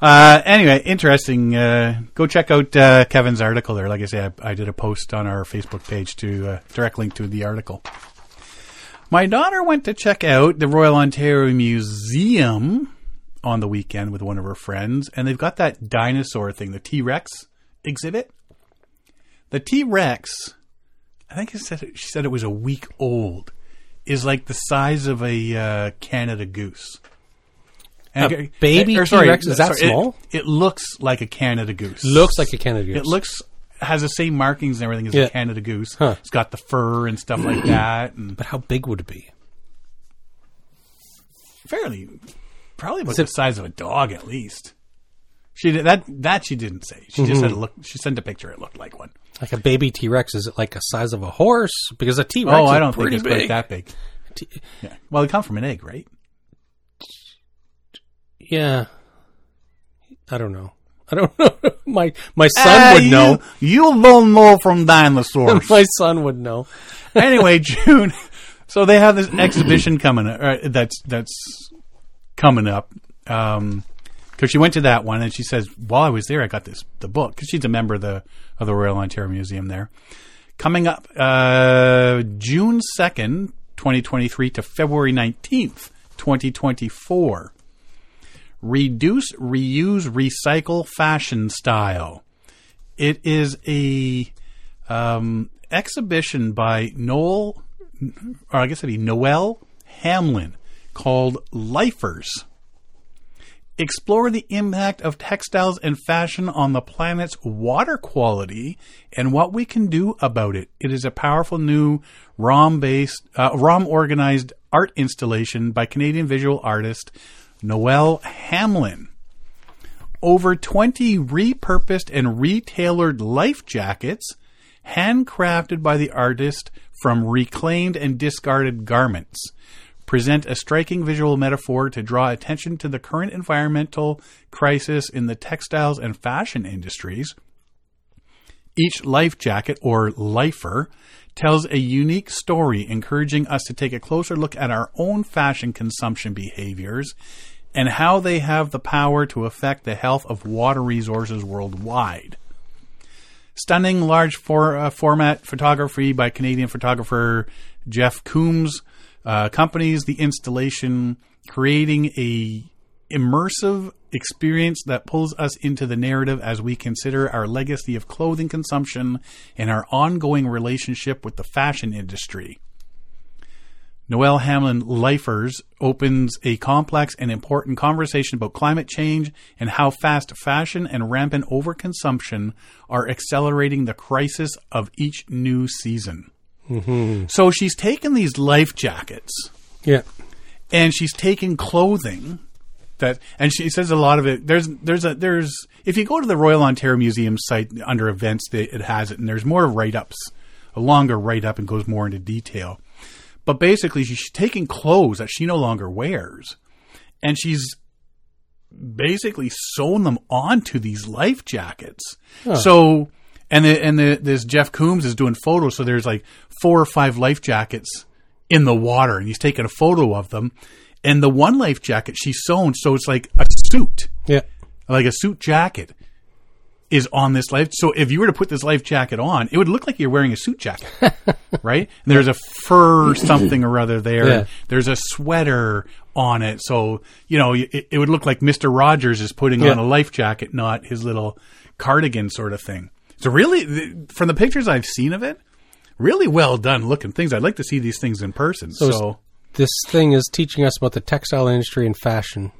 Speaker 1: anyway, interesting. Uh, go check out uh, Kevin's article there. Like I said, I, I did a post on our Facebook page to uh, direct link to the article. My daughter went to check out the Royal Ontario Museum on the weekend with one of her friends, and they've got that dinosaur thing, the T Rex exhibit. The T Rex, I think she said, she said it was a week old is like the size of a uh, Canada goose.
Speaker 2: A baby
Speaker 1: sorry,
Speaker 2: T-Rex? Is that
Speaker 1: sorry, it-
Speaker 2: small?
Speaker 1: It, looks like a Canada goose.
Speaker 2: Looks like a Canada goose.
Speaker 1: It looks has the same markings and everything as
Speaker 2: Yeah.
Speaker 1: a Canada goose.
Speaker 2: Huh.
Speaker 1: It's got the fur and stuff like that, and
Speaker 2: But how big would it be?
Speaker 1: fairly, probably about
Speaker 2: it-
Speaker 1: the size of a dog at least. She did, that that she didn't say. She
Speaker 2: Mm-hmm.
Speaker 1: just said it looked. She sent a picture. It looked like one.
Speaker 2: Like a baby T Rex? Is it like a size of a horse? Because a T Rex
Speaker 1: oh,
Speaker 2: is
Speaker 1: I don't think it's
Speaker 2: big.
Speaker 1: quite that big.
Speaker 2: T-
Speaker 1: Yeah. Well, they come from an egg, right?
Speaker 2: Yeah. I don't know. I don't know. my my son
Speaker 1: Ah,
Speaker 2: would
Speaker 1: you-
Speaker 2: know.
Speaker 1: You don't know from dinosaurs.
Speaker 2: my son would know.
Speaker 1: anyway, June. So they have this exhibition coming up. Uh, that's that's coming up. Um, because she went to that one and she says, while I was there, I got this the book because she's a member of the of the Royal Ontario Museum there. Coming up uh, June second, twenty twenty three to February nineteenth, twenty twenty four. Reduce, reuse, recycle fashion style. It is a um, exhibition by Noel, or I guess it'd be Noel Hamlin, called Lifers. Explore the impact of textiles and fashion on the planet's water quality and what we can do about it. It is a powerful new ROM based, uh, ROM organized art installation by Canadian visual artist Noelle Hamlin. Over 20 repurposed and retailored life jackets, handcrafted by the artist from reclaimed and discarded garments present a striking visual metaphor to draw attention to the current environmental crisis in the textiles and fashion industries. Each life jacket or lifer tells a unique story, encouraging us to take a closer look at our own fashion consumption behaviors and how they have the power to affect the health of water resources worldwide. Stunning large for, uh, format photography by Canadian photographer Jeff Coombs uh, accompanies the installation, creating a immersive experience that pulls us into the narrative as we consider our legacy of clothing consumption and our ongoing relationship with the fashion industry. Noelle Hamlin Lifers opens a complex and important conversation about climate change and how fast fashion and rampant overconsumption are accelerating the crisis of each new season. Mm-hmm. So she's taken these life jackets.
Speaker 2: Yeah.
Speaker 1: and she's taken clothing that and she says a lot of it there's there's a there's if you go to the Royal Ontario Museum site under events they, it has it and there's more write-ups a longer write-up and goes more into detail. But basically she's taking clothes that she no longer wears and she's basically sewn them onto these life jackets. So and the, and the, this Jeff Coombs is doing photos so there's like four or five life jackets in the water and he's taking a photo of them and the one life jacket she's sewn so it's like a suit
Speaker 2: Yeah.
Speaker 1: like a suit jacket is on this life so if you were to put this life jacket on it would look like you're wearing a suit jacket right and there's a fur something or other there
Speaker 2: Yeah.
Speaker 1: there's a sweater on it so you know it, it would look like mr rogers is putting
Speaker 2: Yeah.
Speaker 1: on a life jacket not his little cardigan sort of thing so really from the pictures i've seen of it really well done looking things i'd like to see these things in person so,
Speaker 2: it's- This thing is teaching us about the textile industry and fashion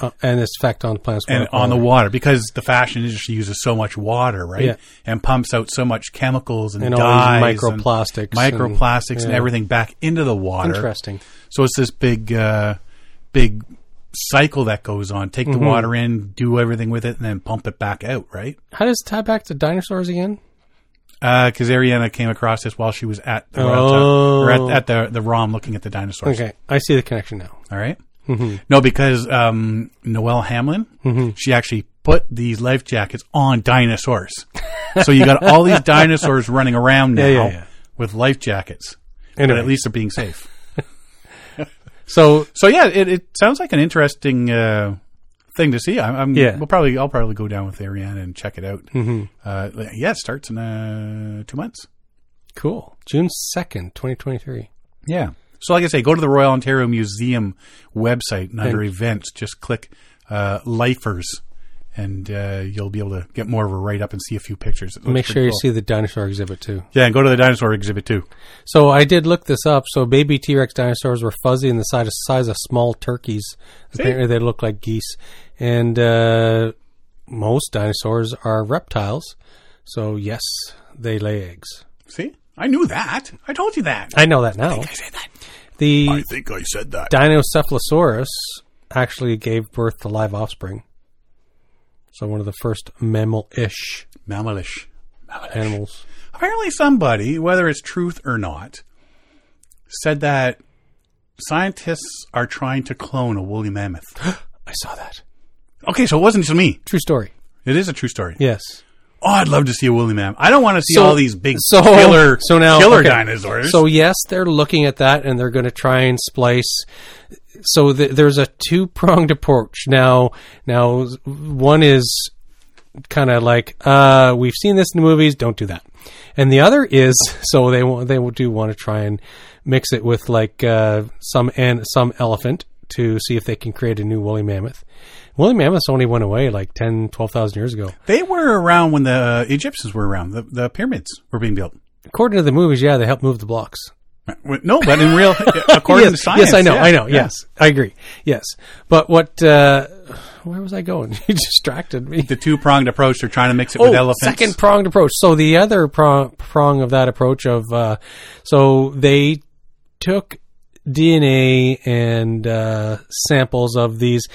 Speaker 2: uh, and its effect on the planet's
Speaker 1: and
Speaker 2: water
Speaker 1: on the water because the fashion industry uses so much water, right?
Speaker 2: Yeah.
Speaker 1: And pumps out so much chemicals and,
Speaker 2: And
Speaker 1: dyes
Speaker 2: microplastics
Speaker 1: and microplastics
Speaker 2: and-
Speaker 1: and, everything back into the water.
Speaker 2: Interesting.
Speaker 1: So it's this big, uh, big cycle that goes on. Take
Speaker 2: Mm-hmm.
Speaker 1: the water in, do everything with it, and then pump it back out, right?
Speaker 2: How does it tie back to dinosaurs again?
Speaker 1: Because Ariana came across this while she was at the,
Speaker 2: Oh.
Speaker 1: or at, at the the ROM looking at the dinosaurs.
Speaker 2: Okay, I see the connection now.
Speaker 1: All right? No, because um, Noelle Hamlin, she actually put these life jackets on dinosaurs. so you got all these dinosaurs running around now
Speaker 2: Yeah, yeah, yeah.
Speaker 1: with life jackets.
Speaker 2: Anyway.
Speaker 1: But at least they're being safe.
Speaker 2: So
Speaker 1: So yeah, it, it sounds like an interesting uh, thing to see. I'm, I'm
Speaker 2: Yeah.
Speaker 1: We'll probably I'll probably go down with Ariana and check it out. Mm-hmm. Uh, yeah, it starts in uh, two months.
Speaker 2: cool. June second, twenty twenty three.
Speaker 1: Yeah. So, like I say, go to the Royal Ontario Museum website and under
Speaker 2: And-
Speaker 1: events, just click uh, Lifers, and uh, you'll be able to get more of a write up and see a few pictures.
Speaker 2: Make sure you
Speaker 1: cool.
Speaker 2: see the dinosaur exhibit too.
Speaker 1: Yeah, and go to the dinosaur exhibit too.
Speaker 2: So I did look this up. So baby T Rex dinosaurs were fuzzy in the size size of small turkeys. Apparently they look like geese, and uh, most dinosaurs are reptiles. So yes, they lay eggs.
Speaker 1: See, I knew that. I told you that.
Speaker 2: I know that now.
Speaker 1: I said that.
Speaker 2: The I
Speaker 1: think I said that.
Speaker 2: Dinocephalosaurus actually gave birth to live offspring. So one of the first mammal-ish
Speaker 1: Mammalish. Mammalish.
Speaker 2: animals.
Speaker 1: Apparently, somebody, whether it's truth or not, said that scientists are trying to clone a woolly mammoth.
Speaker 2: I saw that.
Speaker 1: okay, so it wasn't just me.
Speaker 2: True story.
Speaker 1: It is a true story.
Speaker 2: Yes.
Speaker 1: Oh, I'd love to see a woolly mammoth. I don't want to see
Speaker 2: So-
Speaker 1: all these big
Speaker 2: so-
Speaker 1: killer,
Speaker 2: so now-
Speaker 1: killer
Speaker 2: okay.
Speaker 1: dinosaurs.
Speaker 2: So yes, they're looking at that and they're going to try and splice so th- there's a two pronged approach. Now, now one is kind of like uh, we've seen this in the movies. Don't do that. And the other is so they they do want to try and mix it with like uh, some and some elephant to see if they can create a new woolly mammoth. Woolly mammoths only went away like 10, 12,000 years ago.
Speaker 1: They were around when the Egyptians were around. The, the pyramids were being built.
Speaker 2: According to the movies, yeah, they helped move the blocks.
Speaker 1: No, but in real, according
Speaker 2: yes,
Speaker 1: to science,
Speaker 2: yes, I know,
Speaker 1: yeah,
Speaker 2: I know,
Speaker 1: yeah.
Speaker 2: yes, I agree, yes. But what? Uh, where was I going? you distracted me.
Speaker 1: The two pronged approach, they're trying to mix it with elephants.
Speaker 2: Oh, second pronged approach. So the other prong, prong of that approach of uh, so they took DNA and uh, samples of these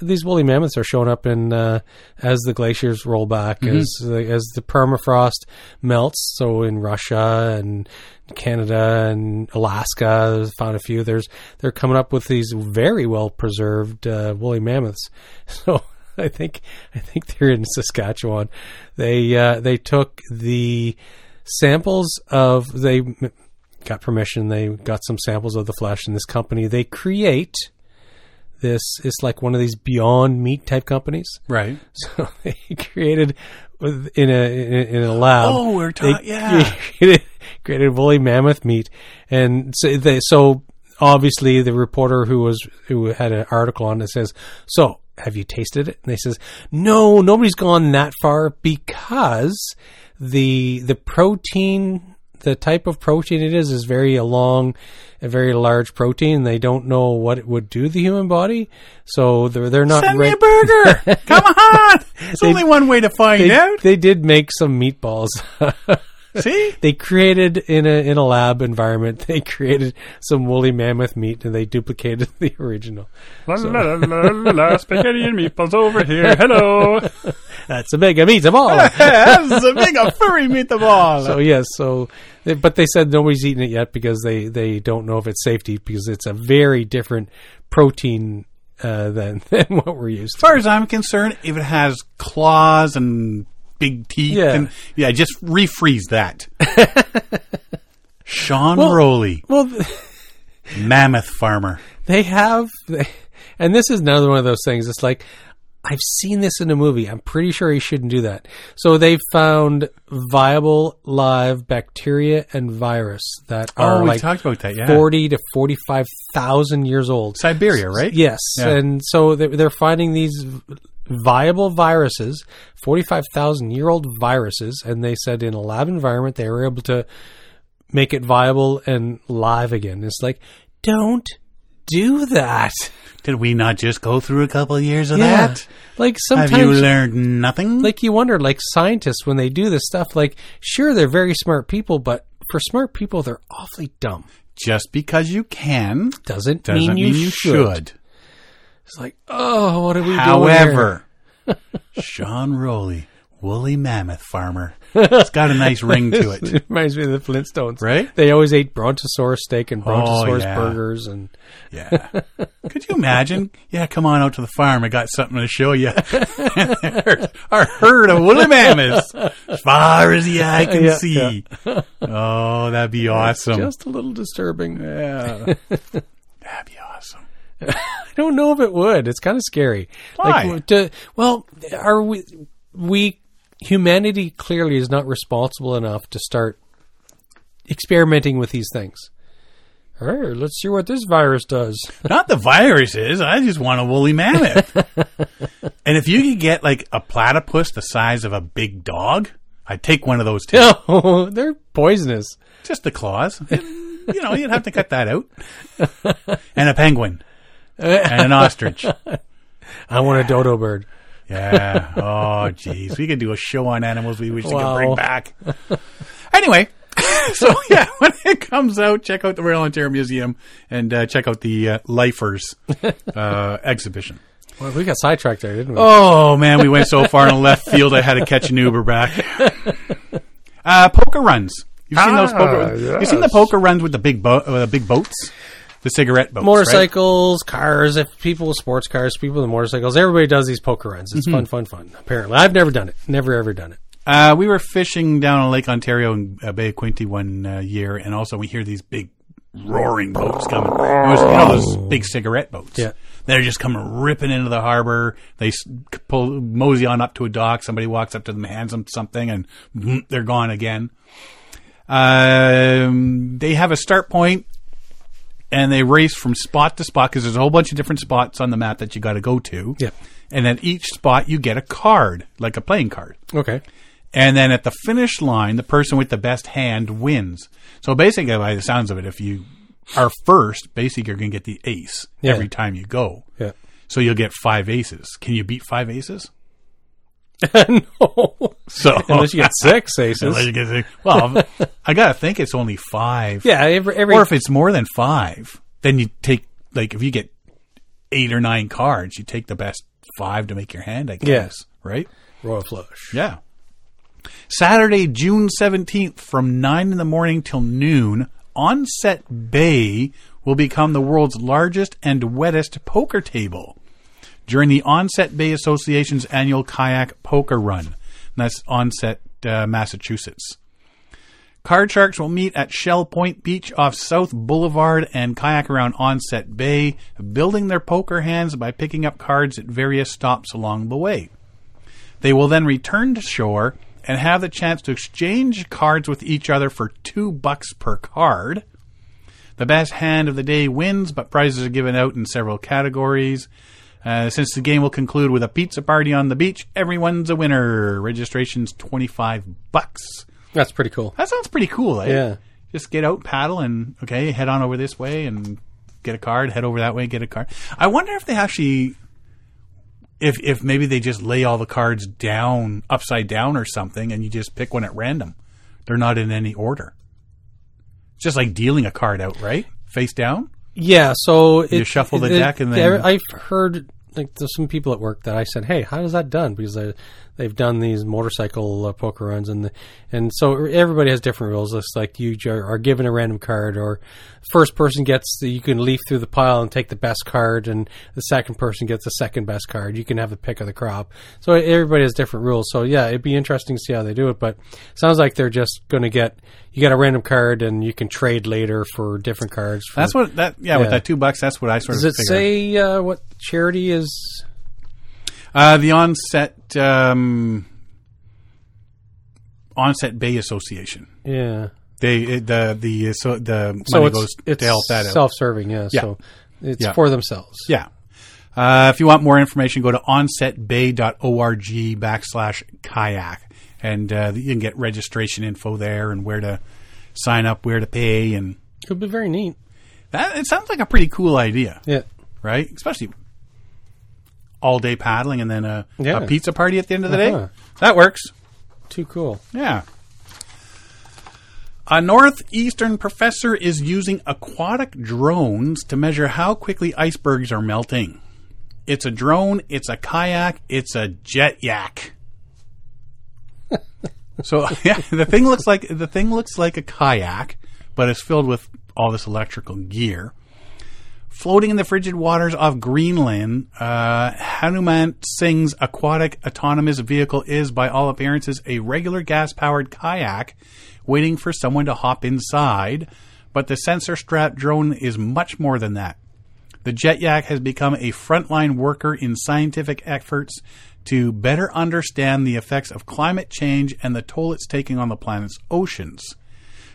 Speaker 2: these woolly mammoths are showing up in uh, as the glaciers roll back
Speaker 1: Mm-hmm.
Speaker 2: as the, as the permafrost melts. So in Russia and Canada and Alaska, found a few. There's they're coming up with these very well preserved uh, woolly mammoths. So I think I think they're in Saskatchewan. They uh, they took the samples of they got permission. They got some samples of the flesh in this company. They create this. It's like one of these Beyond Meat type companies.
Speaker 1: Right.
Speaker 2: So they created in a in a, lab.
Speaker 1: Oh, we're talking. Yeah.
Speaker 2: created, created woolly mammoth meat, and so they so obviously the reporter who was who had an article on it says so. Have you tasted it? And they says, no, nobody's gone that far because the the protein, the type of protein it is, is very a long, a very large protein. They don't know what it would do to the human body, so they're they're not.
Speaker 1: Send me
Speaker 2: re-
Speaker 1: a burger. Come on. It's only one way to find
Speaker 2: they,
Speaker 1: out.
Speaker 2: they did make some meatballs.
Speaker 1: See?
Speaker 2: they created in a in a lab environment. They created some woolly mammoth meat, and they duplicated the original.
Speaker 1: La, la, la, la, la, la, spaghetti and meatballs over here. Hello.
Speaker 2: That's a big meatball.
Speaker 1: That's a big a furry meatball.
Speaker 2: so yes, so but they said nobody's eaten it yet because they they don't know if it's safety because it's a very different protein uh, than than what we're used to.
Speaker 1: as far as I'm concerned, if it has claws and big teeth,
Speaker 2: Yeah.
Speaker 1: and yeah, just refreeze that. Sean
Speaker 2: Well-
Speaker 1: Rowley,
Speaker 2: Well,
Speaker 1: mammoth farmer.
Speaker 2: they have, they, and this is another one of those things. It's like I've seen this in a movie. I'm pretty sure he shouldn't do that. So they found viable live bacteria and virus that
Speaker 1: Oh,
Speaker 2: are
Speaker 1: we
Speaker 2: like
Speaker 1: talked about that. Yeah,
Speaker 2: forty to forty-five thousand years old.
Speaker 1: Siberia, right?
Speaker 2: Yes,
Speaker 1: Yeah.
Speaker 2: and so they're finding these viable viruses, forty-five thousand year old viruses, and they said in a lab environment they were able to make it viable and live again. It's like, don't do that.
Speaker 1: Did we not just go through a couple of years of
Speaker 2: Yeah,
Speaker 1: that?
Speaker 2: like sometimes
Speaker 1: Have you learned nothing?
Speaker 2: like you wonder, like scientists when they do this stuff, like sure they're very smart people, but for smart people they're awfully dumb.
Speaker 1: just because you can
Speaker 2: Doesn't,
Speaker 1: doesn't
Speaker 2: mean you, should.
Speaker 1: should.
Speaker 2: It's like, oh, what are we doing? here?
Speaker 1: However, Sean Rowley, woolly mammoth farmer, it's got a nice ring to it.
Speaker 2: It reminds me of the Flintstones.
Speaker 1: Right?
Speaker 2: They always ate brontosaurus steak and oh, brontosaurus
Speaker 1: yeah.
Speaker 2: burgers and
Speaker 1: Yeah. Could you imagine? Yeah, come on out to the farm. I got something to show you. Our herd of woolly mammoths, as far as the eye can
Speaker 2: Yeah,
Speaker 1: see. Oh, that'd be awesome.
Speaker 2: just a little disturbing.
Speaker 1: yeah. That'd be awesome.
Speaker 2: I don't know if it would. It's kind of scary.
Speaker 1: Why?
Speaker 2: Like, to, well, are we? We humanity clearly is not responsible enough to start experimenting with these things. All right, let's see what this virus does.
Speaker 1: Not the viruses. I just want a woolly mammoth. and if you could get like a platypus the size of a big dog, I'd take one of those too.
Speaker 2: No, they're poisonous.
Speaker 1: Just the claws. you know, you'd have to cut that out. And a penguin. And an ostrich.
Speaker 2: I want a dodo bird.
Speaker 1: Yeah. Oh, jeez. We could do a show on animals we wish we could bring back. Anyway, so yeah, when it comes out, check out the Royal Ontario Museum and uh, check out the uh, Lifers uh, exhibition.
Speaker 2: Well, we got sidetracked there, didn't we?
Speaker 1: Oh man, we went so far in the left field. I had to catch an Uber back. Uh, poker runs. You've seen those
Speaker 2: Ah,
Speaker 1: poker. You've seen the poker runs with the big boat, uh, big boats, the cigarette boats, right?
Speaker 2: motorcycles, cars, if people with sports cars, people with motorcycles, everybody does these poker runs. It's
Speaker 1: Mm-hmm.
Speaker 2: fun, fun, fun. Apparently, I've never done it. Never ever done it.
Speaker 1: Uh, we were fishing down on Lake Ontario in uh, Bay of Quinte one uh, year, and also we hear these big roaring boats coming. It was, you know those big cigarette boats.
Speaker 2: Yeah.
Speaker 1: They're just coming ripping into the harbor. They pull mosey on up to a dock. Somebody walks up to them, hands them something, and they're gone again. Um, they have a start point, and they race from spot to spot because there's a whole bunch of different spots on the map that you got to go to.
Speaker 2: Yeah.
Speaker 1: And at each spot, you get a card, like a playing card.
Speaker 2: Okay.
Speaker 1: And then at the finish line, the person with the best hand wins. So basically, by the sounds of it, if you are first, basically you're going to get the ace
Speaker 2: Yeah.
Speaker 1: every time you go.
Speaker 2: Yeah.
Speaker 1: So you'll get five aces. Can you beat five aces?
Speaker 2: no.
Speaker 1: So
Speaker 2: Unless you get six aces.
Speaker 1: Unless you get six. Well, I gotta think it's only five.
Speaker 2: yeah. Every, every
Speaker 1: Or if it's more than five, then you take like if you get eight or nine cards, you take the best five to make your hand. I guess. Right.
Speaker 2: royal flush.
Speaker 1: Yeah. Saturday, June 17th from 9 in the morning till noon, Onset Bay will become the world's largest and wettest poker table during the Onset Bay Association's annual kayak poker run. And that's Onset, uh, Massachusetts. Card sharks will meet at Shell Point Beach off South Boulevard and kayak around Onset Bay, building their poker hands by picking up cards at various stops along the way. They will then return to shore and have the chance to exchange cards with each other for two bucks per card. The best hand of the day wins, but prizes are given out in several categories. Uh, since the game will conclude with a pizza party on the beach, everyone's a winner. Registration's twenty five bucks.
Speaker 2: That's pretty cool.
Speaker 1: That sounds pretty cool. Eh?
Speaker 2: Yeah.
Speaker 1: Just get out, paddle, and okay, head on over this way and get a card. Head over that way, get a card. I wonder if they actually, if if maybe they just lay all the cards down upside down or something, and you just pick one at random. They're not in any order. It's just like dealing a card out, right? Face down.
Speaker 2: Yeah, so it,
Speaker 1: shuffle the
Speaker 2: it-
Speaker 1: deck and then-
Speaker 2: I've heard like there's some people at work that I said, "Hey, how is that done?" Because they, they've done these motorcycle uh, poker runs, and the, and so everybody has different rules. It's like you are given a random card, or first person gets the, you can leaf through the pile and take the best card, and the second person gets the second best card. You can have the pick of the crop. So everybody has different rules. So yeah, it'd be interesting to see how they do it. But sounds like they're just going to get you get a random card, and you can trade later for different cards. For,
Speaker 1: That's what that. Yeah, with that two bucks, that's what I sort
Speaker 2: does
Speaker 1: of
Speaker 2: it
Speaker 1: figured.
Speaker 2: say uh, what charity is?
Speaker 1: Uh, the onset um, onset Bay Association.
Speaker 2: Yeah.
Speaker 1: They it- the the so the money
Speaker 2: So it's,
Speaker 1: goes to help that out.
Speaker 2: self-serving, yeah.
Speaker 1: Yeah.
Speaker 2: So it's
Speaker 1: Yeah.
Speaker 2: for themselves.
Speaker 1: Yeah. Uh, if you want more information, go to onsetbay.org backslash kayak, and uh, you can get registration info there and where to sign up, where to pay, and
Speaker 2: Could be very neat.
Speaker 1: that it sounds like a pretty cool idea,
Speaker 2: Yeah.
Speaker 1: right? Especially all day paddling and then a,
Speaker 2: Yeah.
Speaker 1: a pizza party at the end of the
Speaker 2: Uh-huh.
Speaker 1: day. That works.
Speaker 2: Too cool.
Speaker 1: Yeah. A northeastern professor is using aquatic drones to measure how quickly icebergs are melting. It's a drone, it's a kayak, it's a JetYak. so yeah, the thing looks like the thing looks like a kayak, but it's filled with all this electrical gear. Floating in the frigid waters off Greenland, uh, Hanumant Singh's aquatic autonomous vehicle is, by all appearances, a regular gas powered kayak waiting for someone to hop inside. But the sensor strapped drone is much more than that. The JetYak has become a frontline worker in scientific efforts to better understand the effects of climate change and the toll it's taking on the planet's oceans.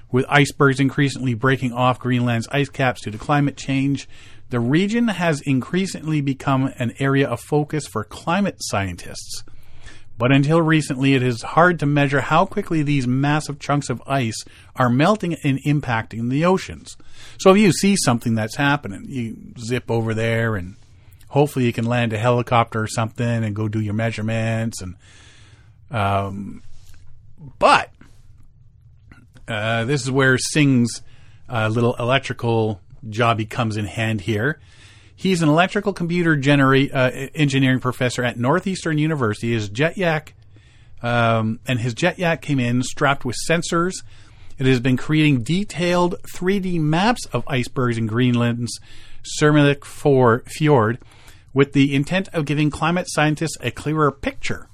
Speaker 1: With icebergs increasingly breaking off Greenland's ice caps due to climate change, the region has increasingly become an area of focus for climate scientists. But until recently, it is hard to measure how quickly these massive chunks of ice are melting and impacting the oceans. So if you see something that's happening, you zip over there and hopefully you can land a helicopter or something and go do your measurements and um, but uh, this is where Singh's uh, little electrical jobby comes in hand here. He's an electrical computer genera- uh, engineering professor at Northeastern University. His JetYak, um, and his JetYak came in strapped with sensors. It has been creating detailed 3D maps of icebergs in Greenland's Sermilik For- Fjord with the intent of giving climate scientists a clearer picture.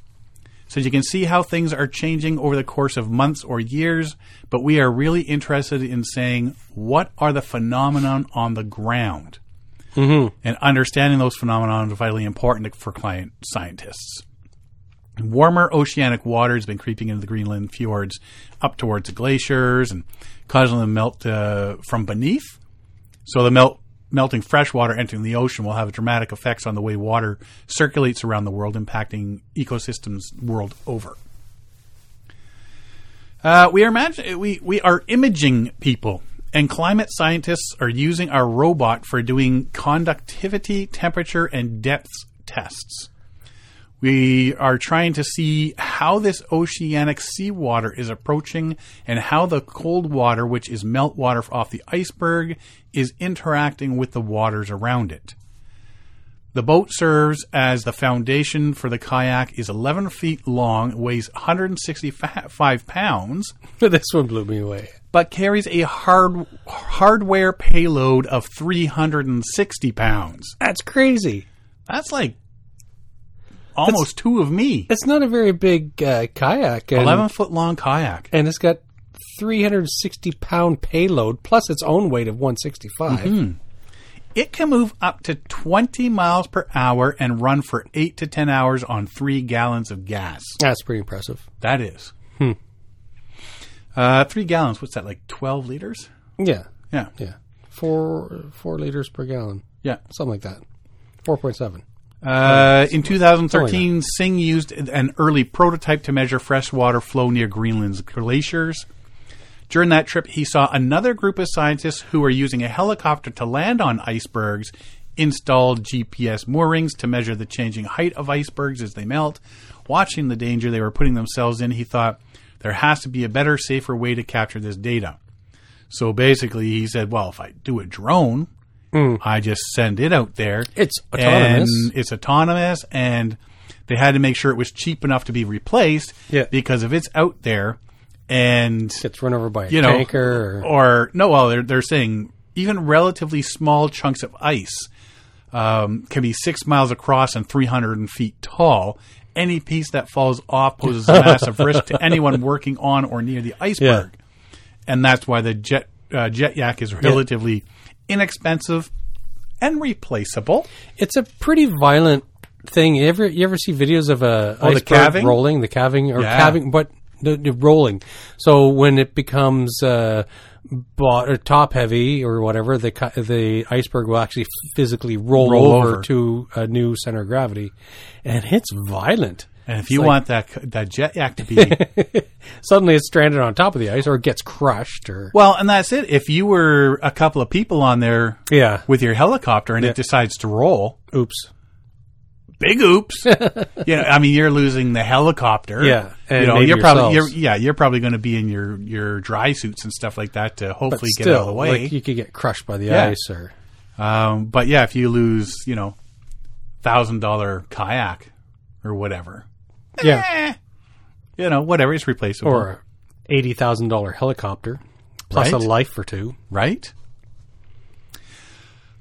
Speaker 1: Says you can see how things are changing over the course of months or years, but we are really interested in saying what are the phenomenon on the ground. Mm-hmm. And understanding those phenomena is vitally important for client scientists. Warmer oceanic water has been creeping into the Greenland fjords up towards the glaciers and causing them to melt uh, from beneath. So the melt melting fresh water entering the ocean will have dramatic effects on the way water circulates around the world, impacting ecosystems world over. Uh, we are imagine- we we are imaging people, and climate scientists are using our robot for doing conductivity, temperature, and depth tests. We are trying to see how this oceanic seawater is approaching and how the cold water, which is meltwater off the iceberg, is interacting with the waters around it. The boat serves as the foundation for the kayak, is 11 feet long, weighs 165 pounds,
Speaker 2: this one blew me away.
Speaker 1: but carries a hard hardware payload of 360 pounds.
Speaker 2: That's crazy.
Speaker 1: That's like almost two of me.
Speaker 2: It's not a very big uh, kayak. And,
Speaker 1: 11 foot long kayak.
Speaker 2: and it's got 360 pound payload plus its own weight of 165.
Speaker 1: It can move up to 20 miles per hour and run for 8 to 10 hours on 3 gallons of gas.
Speaker 2: That's pretty impressive.
Speaker 1: That is. Uh, 3 gallons, what's that, like 12 liters?
Speaker 2: Yeah,
Speaker 1: Yeah.
Speaker 2: yeah. Four four liters per gallon,
Speaker 1: Yeah.
Speaker 2: something like that. 4.7.
Speaker 1: Uh, in 2013, Singh used an early prototype to measure freshwater flow near Greenland's glaciers. During that trip, he saw another group of scientists who were using a helicopter to land on icebergs, installed GPS moorings to measure the changing height of icebergs as they melt. Watching the danger they were putting themselves in, he thought there has to be a better, safer way to capture this data. So basically, he said, well, if I do a drone, I just send it out there.
Speaker 2: It's autonomous.
Speaker 1: And it's autonomous, and they had to make sure it was cheap enough to be replaced.
Speaker 2: Yeah.
Speaker 1: Because if it's out there and
Speaker 2: Gets run over by a
Speaker 1: you know,
Speaker 2: tanker. Or,
Speaker 1: or no, well, they're they're saying even relatively small chunks of ice um, can be six miles across and three hundred feet tall. Any piece that falls off poses a massive risk to anyone working on or near the iceberg, and that's why the jet uh, JetYak is relatively inexpensive and replaceable.
Speaker 2: it's a pretty violent thing. You ever you ever see videos of a
Speaker 1: Oh, the
Speaker 2: iceberg
Speaker 1: calving?
Speaker 2: rolling, the calving or
Speaker 1: Yeah.
Speaker 2: calving, but the, the rolling. So when it becomes uh, bo- or top heavy or whatever, the the iceberg will actually physically roll,
Speaker 1: Roll
Speaker 2: over,
Speaker 1: over.
Speaker 2: to a new center of gravity, and it's violent.
Speaker 1: And if you
Speaker 2: like-
Speaker 1: want that that JetYak to be
Speaker 2: Suddenly, it's stranded on top of the ice, or it gets crushed, or
Speaker 1: well, and that's it. If you were a couple of people on there
Speaker 2: yeah,
Speaker 1: with your helicopter and
Speaker 2: Yeah.
Speaker 1: it decides to roll,
Speaker 2: oops,
Speaker 1: big oops. you know, I mean, you're losing the helicopter.
Speaker 2: Yeah, and
Speaker 1: you know, you're probably you're, yeah, you're probably going to be in your your dry suits and stuff like that to hopefully
Speaker 2: still,
Speaker 1: get out of the way.
Speaker 2: like you could get crushed by the
Speaker 1: Yeah.
Speaker 2: ice, or
Speaker 1: um, but yeah, if you lose, you know, thousand dollar kayak or whatever,
Speaker 2: yeah,
Speaker 1: eh, you know, whatever, it's replaceable,
Speaker 2: or a eighty thousand dollar helicopter plus
Speaker 1: Right.
Speaker 2: a life or two.
Speaker 1: right?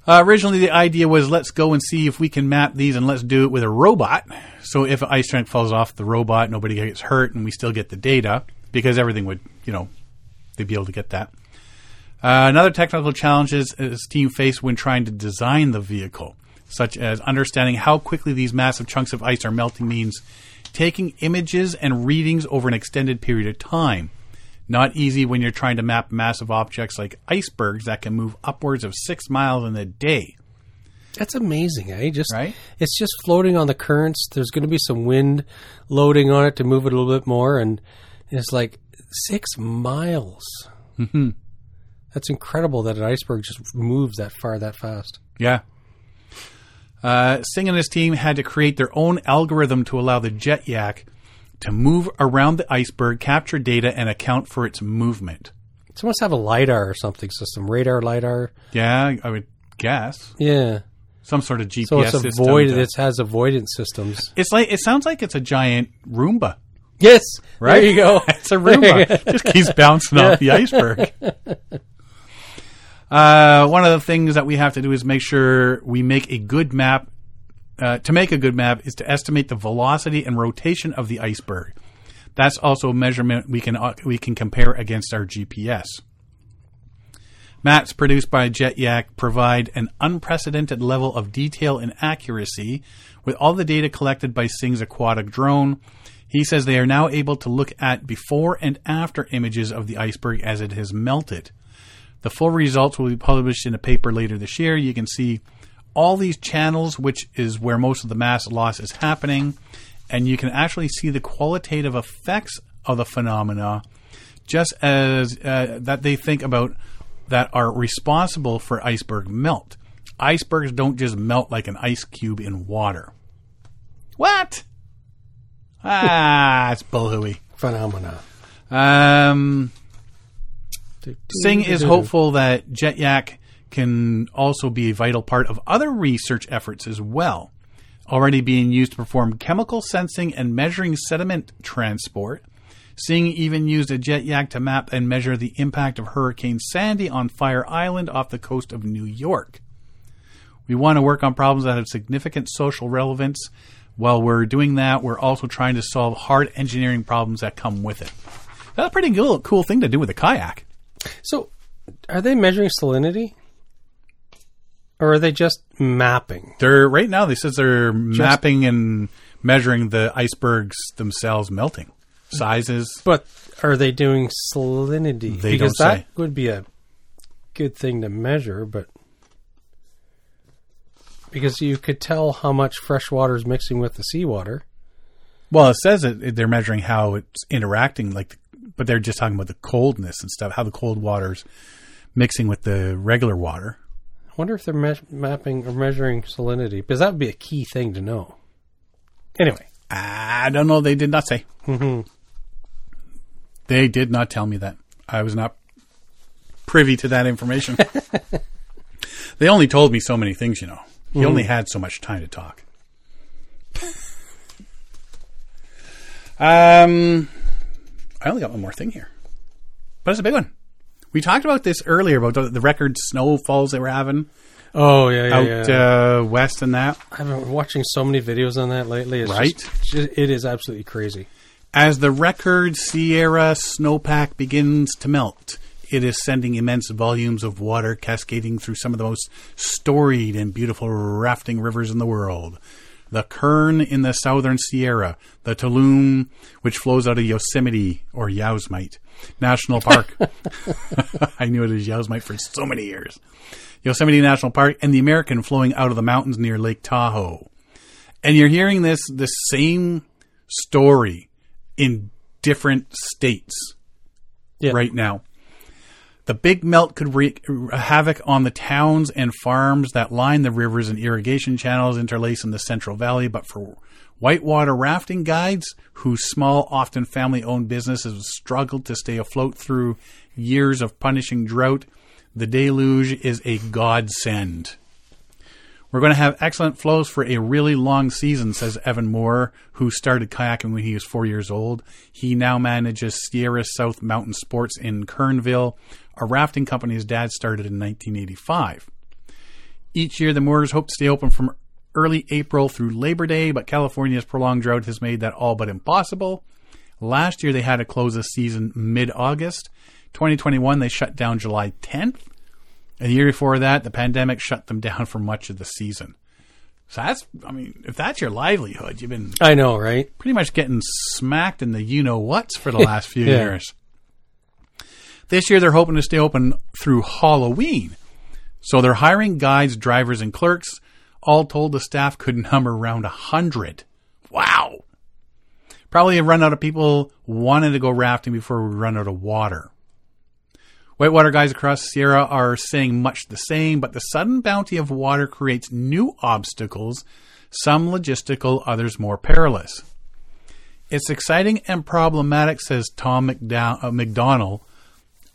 Speaker 1: Uh, originally, the idea was let's go and see if we can map these, and let's do it with a robot. So if an ice chunk falls off the robot, nobody gets hurt, and we still get the data because everything would, you know, they'd be able to get that. Uh, another technical challenge is, is team faced when trying to design the vehicle, such as understanding how quickly these massive chunks of ice are melting means taking images and readings over an extended period of time. Not easy when you're trying to map massive objects like icebergs that can move upwards of six miles in a day.
Speaker 2: That's amazing, eh? Just
Speaker 1: Right?
Speaker 2: it's just floating on the currents. There's going to be some wind loading on it to move it a little bit more, and it's like six miles. Mm-hmm. That's incredible that an iceberg just moves that far that fast.
Speaker 1: Yeah. Uh, Singh and his team had to create their own algorithm to allow the JetYak to move around the iceberg, capture data, and account for its movement.
Speaker 2: It must have a lidar or something system, radar lidar.
Speaker 1: Yeah, I would guess
Speaker 2: Yeah,
Speaker 1: some sort of GPS
Speaker 2: so it's
Speaker 1: system.
Speaker 2: avoid.
Speaker 1: to-
Speaker 2: It has avoidance systems.
Speaker 1: it's like it sounds like it's a giant Roomba,
Speaker 2: Yes,
Speaker 1: right?
Speaker 2: There you go.
Speaker 1: it's a Roomba. Just keeps bouncing off the iceberg. Uh, one of the things that we have to do is make sure we make a good map uh, to make a good map is to estimate the velocity and rotation of the iceberg. That's also a measurement we can uh, we can compare against our GPS. Maps produced by JetYak provide an unprecedented level of detail and accuracy with all the data collected by Singh's aquatic drone. He says they are now able to look at before and after images of the iceberg as it has melted. The full results will be published in a paper later this year. You can see all these channels, which is where most of the mass loss is happening, and you can actually see the qualitative effects of the phenomena just as uh, that they think about that are responsible for iceberg melt. Icebergs don't just melt like an ice cube in water. What? Ah, it's bullhooey.
Speaker 2: Phenomena.
Speaker 1: Um, Singh is hopeful that JetYak can also be a vital part of other research efforts as well. Already being used to perform chemical sensing and measuring sediment transport, Singh even used a JetYak to map and measure the impact of Hurricane Sandy on Fire Island off the coast of New York. We want to work on problems that have significant social relevance. While we're doing that, we're also trying to solve hard engineering problems that come with it. That's a pretty cool, cool thing to do with a kayak.
Speaker 2: So, are they measuring salinity? Or are they just mapping?
Speaker 1: They're right now. They says they're mapping and measuring the icebergs themselves melting sizes.
Speaker 2: But are they doing salinity?
Speaker 1: They
Speaker 2: because
Speaker 1: don't
Speaker 2: that
Speaker 1: say.
Speaker 2: would be a good thing to measure, but because you could tell how much fresh water is mixing with the seawater.
Speaker 1: Well, it says that they're measuring how it's interacting, like, but they're just talking about the coldness and stuff, how the cold water's mixing with the regular water.
Speaker 2: I wonder if they're me- mapping or measuring salinity because that would be a key thing to know. Anyway,
Speaker 1: I don't know. They did not say. They did not tell me that. I was not privy to that information. they only told me so many things, you know. He only had so much time to talk. um, I only got one more thing here, but it's a big one. We talked about this earlier about the, the record snowfalls they were having
Speaker 2: oh yeah, yeah,
Speaker 1: out
Speaker 2: yeah.
Speaker 1: uh, west and that.
Speaker 2: I've been watching so many videos on that lately. It's
Speaker 1: Right?
Speaker 2: just- ju- it is absolutely crazy.
Speaker 1: As the record Sierra snowpack begins to melt, it is sending immense volumes of water cascading through some of the most storied and beautiful rafting rivers in the world. The Kern in the southern Sierra, the Tuolumne, which flows out of Yosemite or Yosemite National Park. I knew it as Yosemite for so many years. Yosemite National Park, and the American flowing out of the mountains near Lake Tahoe. And you're hearing this the same story in different states
Speaker 2: Yeah.
Speaker 1: right now. The big melt could wreak havoc on the towns and farms that line the rivers and irrigation channels interlace in the Central Valley. But for whitewater rafting guides, whose small, often family owned businesses struggled to stay afloat through years of punishing drought, the deluge is a godsend. We're going to have excellent flows for a really long season, says Evan Moore, who started kayaking when he was four years old. He now manages Sierra South Mountain Sports in Kernville, a rafting company his dad started in 1985. Each year, the Moors hope to stay open from early April through Labor Day, but California's prolonged drought has made that all but impossible. Last year, they had to close the season mid August. 2021, they shut down July 10th. And the year before that, the pandemic shut them down for much of the season. So that's, I mean, if that's your livelihood, you've been
Speaker 2: I know, right?
Speaker 1: pretty much getting smacked in the you know whats for the last few
Speaker 2: Yeah.
Speaker 1: years. This year, they're hoping to stay open through Halloween. So they're hiring guides, drivers, and clerks. All told, the staff could number around a hundred. Wow. Probably have run out of people wanting to go rafting before we run out of water. Whitewater guys across Sierra are saying much the same, but the sudden bounty of water creates new obstacles, some logistical, others more perilous. It's exciting and problematic, says Tom McDow- uh, McDonnell,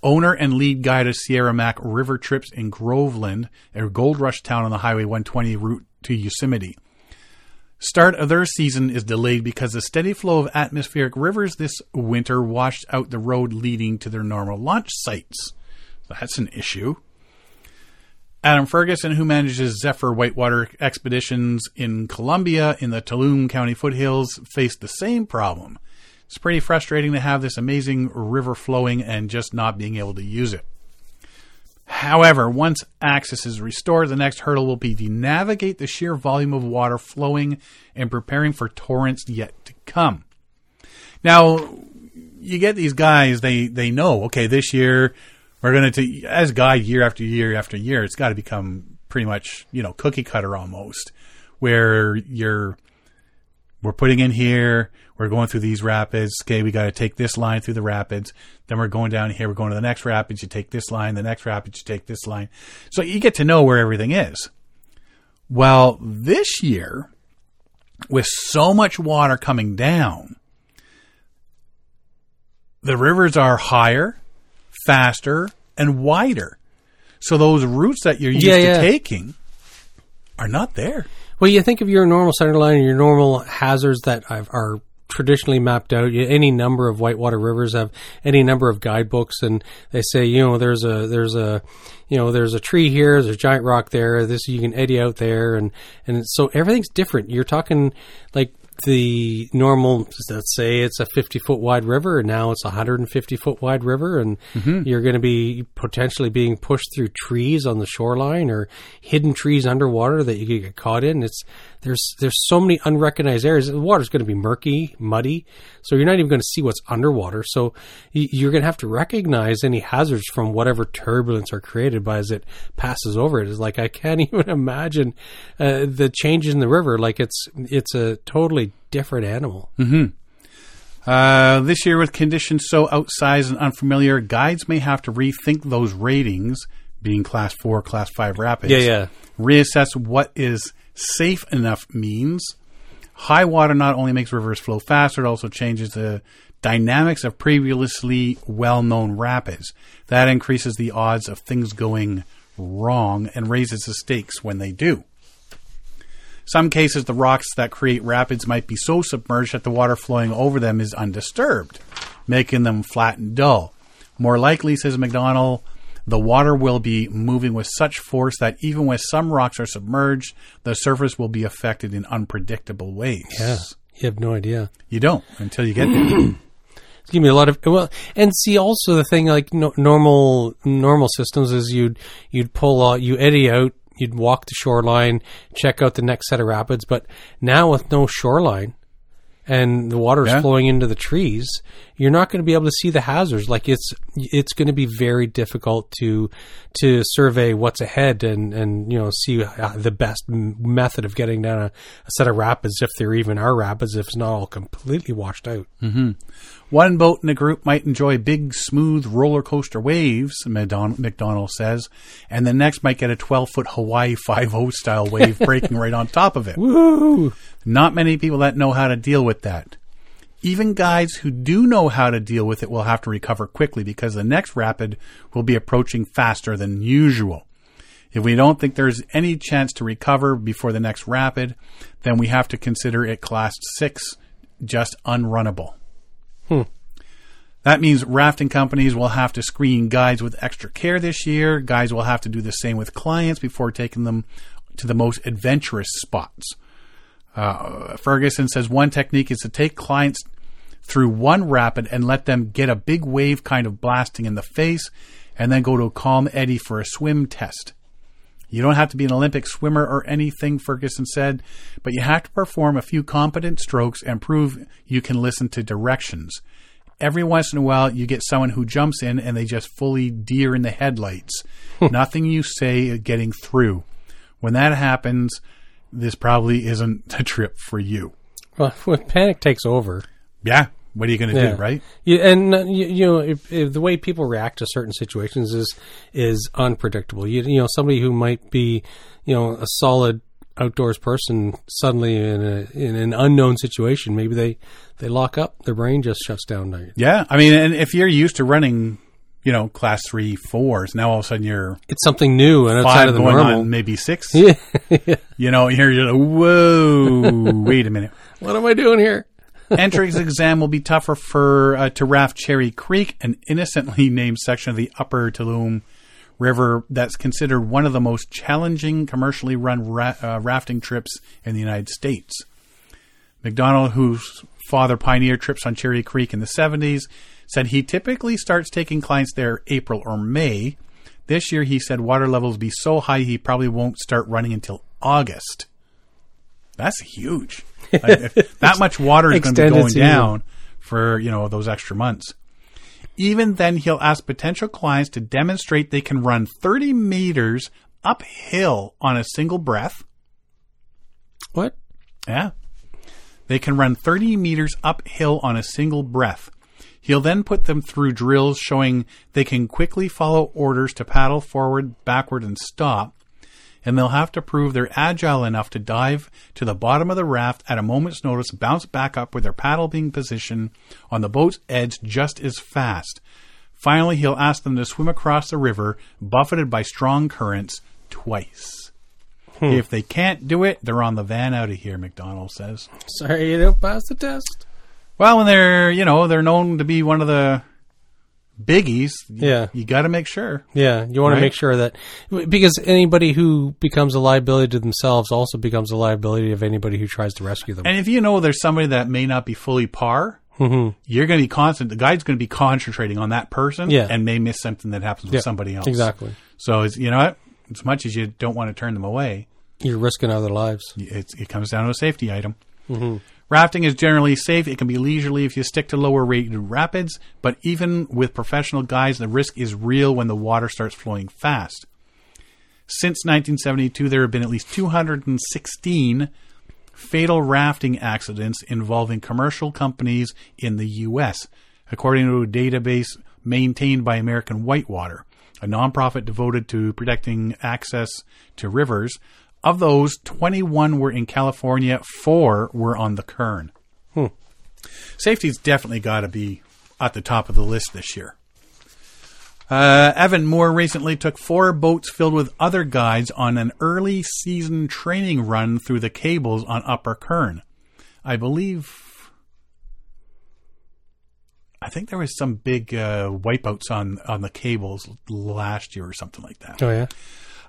Speaker 1: owner and lead guide of Sierra Mac River Trips in Groveland, a gold rush town on the Highway 120 route to Yosemite. Start of their season is delayed because the steady flow of atmospheric rivers this winter washed out the road leading to their normal launch sites. That's an issue. Adam Ferguson, who manages Zephyr Whitewater expeditions in Columbia in the Tuolumne County foothills, faced the same problem. It's pretty frustrating to have this amazing river flowing and just not being able to use it. However, once access is restored, the next hurdle will be to navigate the sheer volume of water flowing and preparing for torrents yet to come. Now, you get these guys, they, they know, okay, this year we're going to, as guide year after year after year, it's got to become pretty much, you know, cookie cutter almost, where you're, we're putting in here, we're going through these rapids. Okay, we got to take this line through the rapids. Then we're going down here. We're going to the next rapids. You take this line. The next rapids, you take this line. So you get to know where everything is. Well, this year, with so much water coming down, the rivers are higher, faster, and wider. So those routes that you're used
Speaker 2: Yeah,
Speaker 1: to taking are not there.
Speaker 2: Well, you think of your normal center line and your normal hazards that are traditionally mapped out. Any number of whitewater rivers have any number of guidebooks, and they say, you know, there's a there's a you know there's a tree here, there's a giant rock there. This you can eddy out there, and and so everything's different. You're talking like the normal let's say it's a 50 foot wide river and now it's a 150 foot wide river and mm-hmm. you're going to be potentially being pushed through trees on the shoreline or hidden trees underwater that you could get caught in it's there's there's so many unrecognized areas. The water's going to be murky muddy so you're not even going to see what's underwater. So you're going to have to recognize any hazards from whatever turbulence are created by as it passes over it. Is like i can't even imagine uh, the changes in the river. Like it's it's a totally different animal.
Speaker 1: Uh, this year, with conditions so outsized and unfamiliar, guides may have to rethink those ratings, being Class 4, Class 5 rapids.
Speaker 2: Yeah, yeah.
Speaker 1: Reassess what is safe enough means. High water not only makes rivers flow faster, it also changes the dynamics of previously well known rapids. That increases the odds of things going wrong and raises the stakes when they do. Some cases, the rocks that create rapids might be so submerged that the water flowing over them is undisturbed, making them flat and dull. More likely, says McDonald, the water will be moving with such force that even when some rocks are submerged, the surface will be affected in unpredictable ways.
Speaker 2: Yeah, you have no idea.
Speaker 1: You don't until you get there.
Speaker 2: It's giving me a lot of well, and see also the thing like no, normal normal systems is you'd you'd pull out you eddy out, you'd walk the shoreline, check out the next set of rapids, but now with no shoreline and the water is
Speaker 1: Yeah.
Speaker 2: flowing into the trees, you're not going to be able to see the hazards. Like it's it's going to be very difficult to to survey what's ahead and and you know see uh, the best method of getting down a, a set of rapids if there even are rapids if it's not all completely washed out.
Speaker 1: One boat in a group might enjoy big, smooth roller coaster waves, McDonald says, and the next might get a 12 foot Hawaii 5 style wave breaking right on top of it.
Speaker 2: Woo!
Speaker 1: Not many people that know how to deal with that. Even guys who do know how to deal with it will have to recover quickly because the next rapid will be approaching faster than usual. If we don't think there's any chance to recover before the next rapid, then we have to consider it class 6 just unrunnable. That means rafting companies will have to screen guides with extra care this year. Guides will have to do the same with clients before taking them to the most adventurous spots. Uh, Ferguson says one technique is to take clients through one rapid and let them get a big wave kind of blasting in the face and then go to a calm eddy for a swim test. You don't have to be an Olympic swimmer or anything, Ferguson said, but you have to perform a few competent strokes and prove you can listen to directions. Every once in a while, you get someone who jumps in and they just fully deer in the headlights. Hmm. Nothing you say is getting through. When that happens, this probably isn't the trip for you.
Speaker 2: Well, when panic takes over,
Speaker 1: Yeah. What are you going to
Speaker 2: Yeah.
Speaker 1: do, right?
Speaker 2: you, and uh, you, you know if, if the way people react to certain situations is is unpredictable. You, you know, somebody who might be, you know, a solid outdoors person suddenly in a in an unknown situation, maybe they they lock up, their brain just shuts down.
Speaker 1: Yeah. I mean, and if you're used to running, you know, class three fours, now all of a sudden you're
Speaker 2: It's something new and outside
Speaker 1: five
Speaker 2: of the
Speaker 1: going
Speaker 2: normal.
Speaker 1: on maybe six.
Speaker 2: Yeah.
Speaker 1: You know, you're, you're like, whoa, wait a minute.
Speaker 2: what am I doing here?
Speaker 1: Entrance exam will be tougher for uh, to raft Cherry Creek, an innocently named section of the Upper Tuolumne river that's considered one of the most challenging commercially run ra- uh, rafting trips in the United States. McDonald, whose father pioneered trips on Cherry Creek in the 70s, said he typically starts taking clients there April or May. This year, he said water levels be so high he probably won't start running until August. That's huge. That much water is going to be going down for you know those extra months. Even then, he'll ask potential clients to demonstrate they can run 30 meters uphill on a single breath.
Speaker 2: What?
Speaker 1: Yeah. They can run 30 meters uphill on a single breath. He'll then put them through drills showing they can quickly follow orders to paddle forward, backward, and stop. And they'll have to prove they're agile enough to dive to the bottom of the raft at a moment's notice, bounce back up with their paddle being positioned on the boat's edge just as fast. Finally, he'll ask them to swim across the river, buffeted by strong currents, twice. Hmm. If they can't do it, they're on the van out of here, McDonald says.
Speaker 2: Sorry, you don't pass the test.
Speaker 1: Well, when they're, you know, they're known to be one of the biggies,
Speaker 2: Yeah.
Speaker 1: you got to make sure.
Speaker 2: Yeah, you want
Speaker 1: Right.
Speaker 2: to make sure that because anybody who becomes a liability to themselves also becomes a liability of anybody who tries to rescue them.
Speaker 1: And if you know there's somebody that may not be fully par,
Speaker 2: Mhm.
Speaker 1: you're going to be constant. The guide's going to be concentrating on that person
Speaker 2: Yeah.
Speaker 1: and may miss something that happens with
Speaker 2: Yeah,
Speaker 1: somebody else.
Speaker 2: Exactly.
Speaker 1: So, it's, you know what? As much as you don't want to turn them away,
Speaker 2: You're risking other lives.
Speaker 1: it's, it comes down to a safety item.
Speaker 2: Mm-hmm.
Speaker 1: Rafting is generally safe. It can be leisurely if you stick to lower rated rapids, but even with professional guides, the risk is real when the water starts flowing fast. Since 1972, there have been at least 216 fatal rafting accidents involving commercial companies in the U.S., according to a database maintained by American Whitewater, a nonprofit devoted to protecting access to rivers. Of those, 21 were in California, four were on the Kern. Safety's definitely got to be at the top of the list this year. Uh, Evan Moore recently took four boats filled with other guides on an early season training run through the cables on Upper Kern. I believe. I think there was some big uh, wipeouts on on the cables last year or something like that.
Speaker 2: Oh yeah.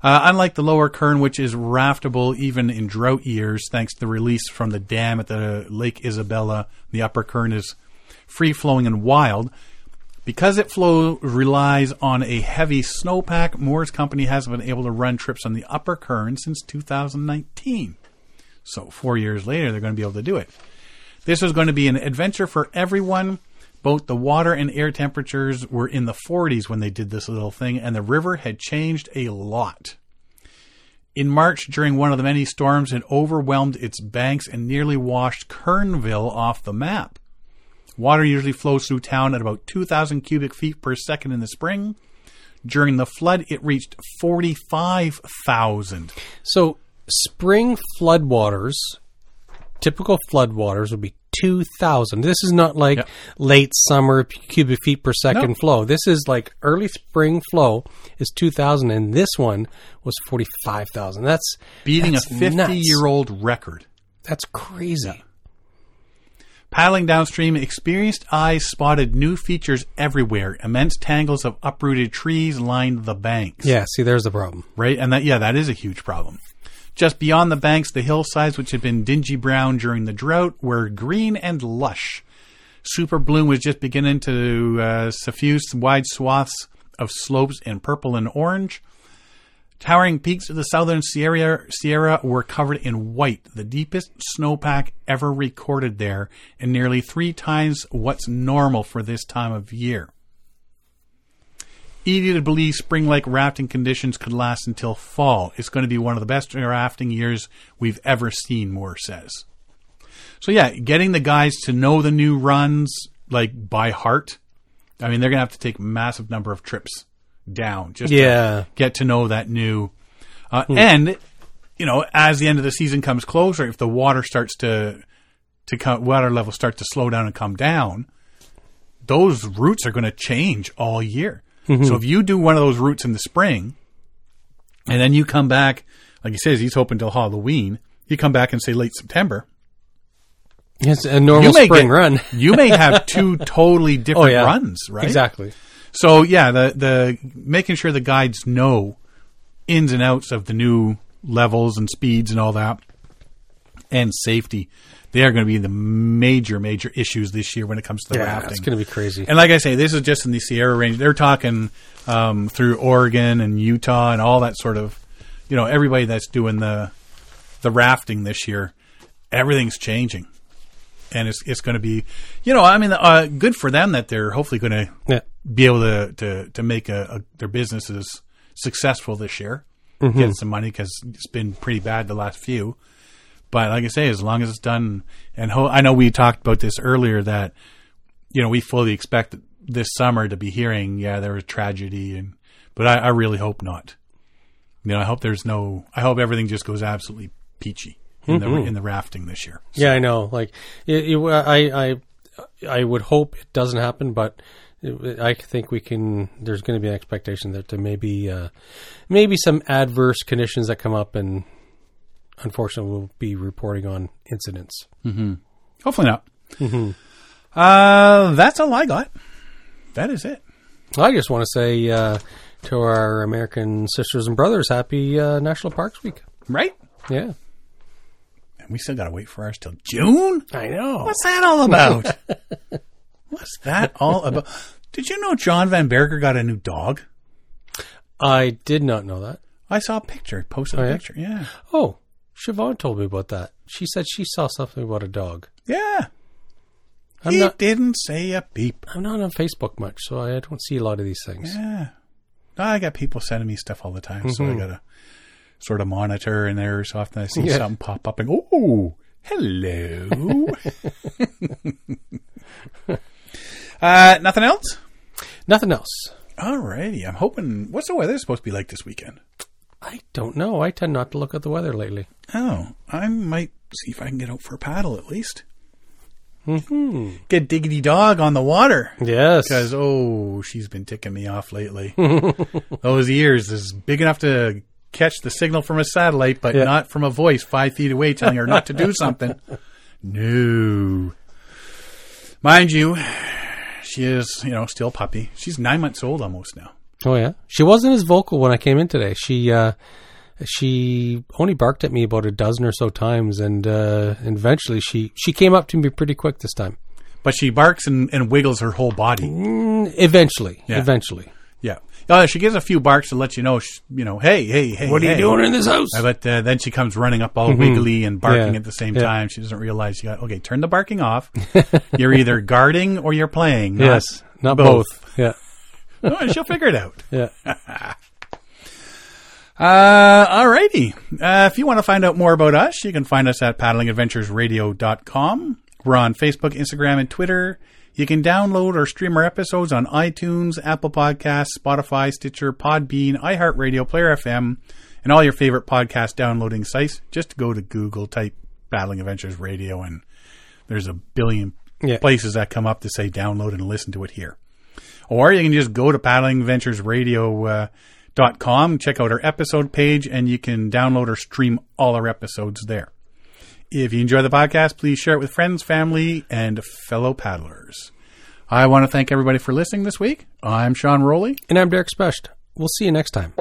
Speaker 1: Uh, unlike the lower Kern, which is raftable even in drought years, thanks to the release from the dam at the Lake Isabella, the upper Kern is free flowing and wild. Because it flow relies on a heavy snowpack, Moore's company hasn't been able to run trips on the upper Kern since 2019. So four years later, they're going to be able to do it. This was going to be an adventure for everyone. Both the water and air temperatures were in the 40s when they did this little thing, and the river had changed a lot. In March, during one of the many storms, it overwhelmed its banks and nearly washed Kernville off the map. Water usually flows through town at about 2,000 cubic feet per second in the spring. During the flood, it reached 45,000.
Speaker 2: So spring floodwaters, typical floodwaters would be 2,000. This is not like
Speaker 1: Yep.
Speaker 2: late summer cubic feet per second flow. This is like early spring flow is 2,000, and this one was 45,000. That's
Speaker 1: beating
Speaker 2: that's
Speaker 1: a 50
Speaker 2: nuts.
Speaker 1: year old record.
Speaker 2: That's crazy.
Speaker 1: Paddling downstream, experienced eyes spotted new features everywhere. Immense tangles of uprooted trees lined the banks.
Speaker 2: Yeah, see, there's the problem.
Speaker 1: Right? And that, yeah, that is a huge problem. Just beyond the banks, the hillsides, which had been dingy brown during the drought, were green and lush. Super bloom was just beginning to uh, suffuse wide swaths of slopes in purple and orange. Towering peaks of the southern Sierra, Sierra were covered in white, the deepest snowpack ever recorded there, and nearly three times what's normal for this time of year. Easy to believe spring like rafting conditions could last until fall. It's going to be one of the best rafting years we've ever seen, Moore says. So, yeah, getting the guys to know the new runs, like by heart. I mean, they're going to have to take massive number of trips down just to
Speaker 2: Yeah.
Speaker 1: get to know that new. Uh, And, you know, as the end of the season comes closer, if the water starts to, to come, water levels start to slow down and come down, those routes are going to change all year. So mm-hmm. if you do one of those routes in the spring, and then you come back, like he says, he's hoping till Halloween. You come back and say late September.
Speaker 2: It's a normal
Speaker 1: You may
Speaker 2: spring
Speaker 1: get-
Speaker 2: run.
Speaker 1: You may have two totally different
Speaker 2: Oh, yeah.
Speaker 1: runs, right?
Speaker 2: Exactly.
Speaker 1: So yeah, the the making sure the guides know ins and outs of the new levels and speeds and all that, and safety. They are going to be the major major issues this year when it comes to the
Speaker 2: Yeah,
Speaker 1: rafting.
Speaker 2: it's going to be crazy.
Speaker 1: And like I say, this is just in the Sierra Range. They're talking um, through Oregon and Utah and all that sort of, you know, everybody that's doing the the rafting this year. Everything's changing, and it's it's going to be, you know, I mean, uh, good for them that they're hopefully going to
Speaker 2: yeah.
Speaker 1: be able to to to make a, a their businesses successful this year,
Speaker 2: Mm-hmm.
Speaker 1: get some money because it's been pretty bad the last few. But like I say, as long as it's done, and ho- I know we talked about this earlier that you know we fully expect this summer to be hearing, yeah, there was tragedy, and but I, I really hope not. You know, I hope there's no. I hope everything just goes absolutely peachy in the in the rafting this year.
Speaker 2: Yeah, I know. Like, it, it, I, I, I would hope it doesn't happen, but I think we can. There's going to be an expectation that there may be, uh, maybe some adverse conditions that come up, and unfortunately, we'll be reporting on incidents. Mm-hmm.
Speaker 1: Hopefully not. Uh, that's all I got. That is it.
Speaker 2: I just want to say uh, to our American sisters and brothers, happy uh, National Parks Week.
Speaker 1: Right?
Speaker 2: Yeah,
Speaker 1: And we still got to wait for ours till June.
Speaker 2: I know.
Speaker 1: What's that all about? What's that all about? Did you know John Van Berger got a new dog?
Speaker 2: I did not know that.
Speaker 1: I saw a picture. Posted
Speaker 2: Oh,
Speaker 1: a
Speaker 2: yeah?
Speaker 1: picture. Yeah.
Speaker 2: Oh, Siobhan told me about that. She said she saw something about a dog.
Speaker 1: Yeah.
Speaker 2: I'm
Speaker 1: he
Speaker 2: not.
Speaker 1: didn't say a beep.
Speaker 2: I'm not on Facebook much, so I don't see a lot of these things.
Speaker 1: Yeah. I got people sending me stuff all the time, so I got to sort of monitor. in there. so often I see
Speaker 2: Yeah.
Speaker 1: something pop up and go, oh, hello. uh, nothing else?
Speaker 2: Nothing else.
Speaker 1: Alrighty. I'm hoping. What's the weather supposed to be like this weekend?
Speaker 2: I don't know. I tend not to look at the weather lately.
Speaker 1: Oh, I might see if I can get out for a paddle at least.
Speaker 2: Mm-hmm.
Speaker 1: Get Diggity Dog on the water.
Speaker 2: Yes.
Speaker 1: Because, oh, she's been ticking me off lately. Those ears is big enough to catch the signal from a satellite, but
Speaker 2: Yeah.
Speaker 1: not from a voice five feet away telling her not to do something. No. Mind you, she is, you know, still puppy. She's nine months old almost now.
Speaker 2: Oh yeah. She wasn't as vocal when I came in today. She uh she only barked at me about a dozen or so times and uh and eventually she she came up to me pretty quick this time.
Speaker 1: But she barks and, and wiggles her whole body.
Speaker 2: Mm, eventually.
Speaker 1: Yeah.
Speaker 2: Eventually.
Speaker 1: Yeah. Uh, she gives a few barks to let you know, sh you know, hey, hey, hey.
Speaker 2: What are
Speaker 1: hey.
Speaker 2: you doing in this house?
Speaker 1: But uh, then she comes running up all wiggly and barking
Speaker 2: Mm-hmm. Yeah.
Speaker 1: at the same
Speaker 2: Yeah.
Speaker 1: time. She doesn't realize you got okay. Turn the barking off. You're either guarding or you're playing. Not
Speaker 2: yes. Not both. Yeah.
Speaker 1: She'll figure it out.
Speaker 2: Yeah.
Speaker 1: Uh, alrighty. Uh, if you want to find out more about us, you can find us at paddlingadventuresradio.com. We're on Facebook, Instagram, and Twitter. You can download or stream our episodes on iTunes, Apple Podcasts, Spotify, Stitcher, Podbean, iHeartRadio, Player FM, and all your favorite podcast downloading sites. Just go to Google, type Paddling Adventures Radio, and there's a billion
Speaker 2: Yeah.
Speaker 1: places that come up to say download and listen to it here. Or you can just go to paddlingadventuresradio.com, uh, dot com, check out our episode page, and you can download or stream all our episodes there. If you enjoy the podcast, please share it with friends, family, and fellow paddlers. I want to thank everybody for listening this week. I'm Sean Rowley.
Speaker 2: And I'm Derek Specht. We'll see you next time.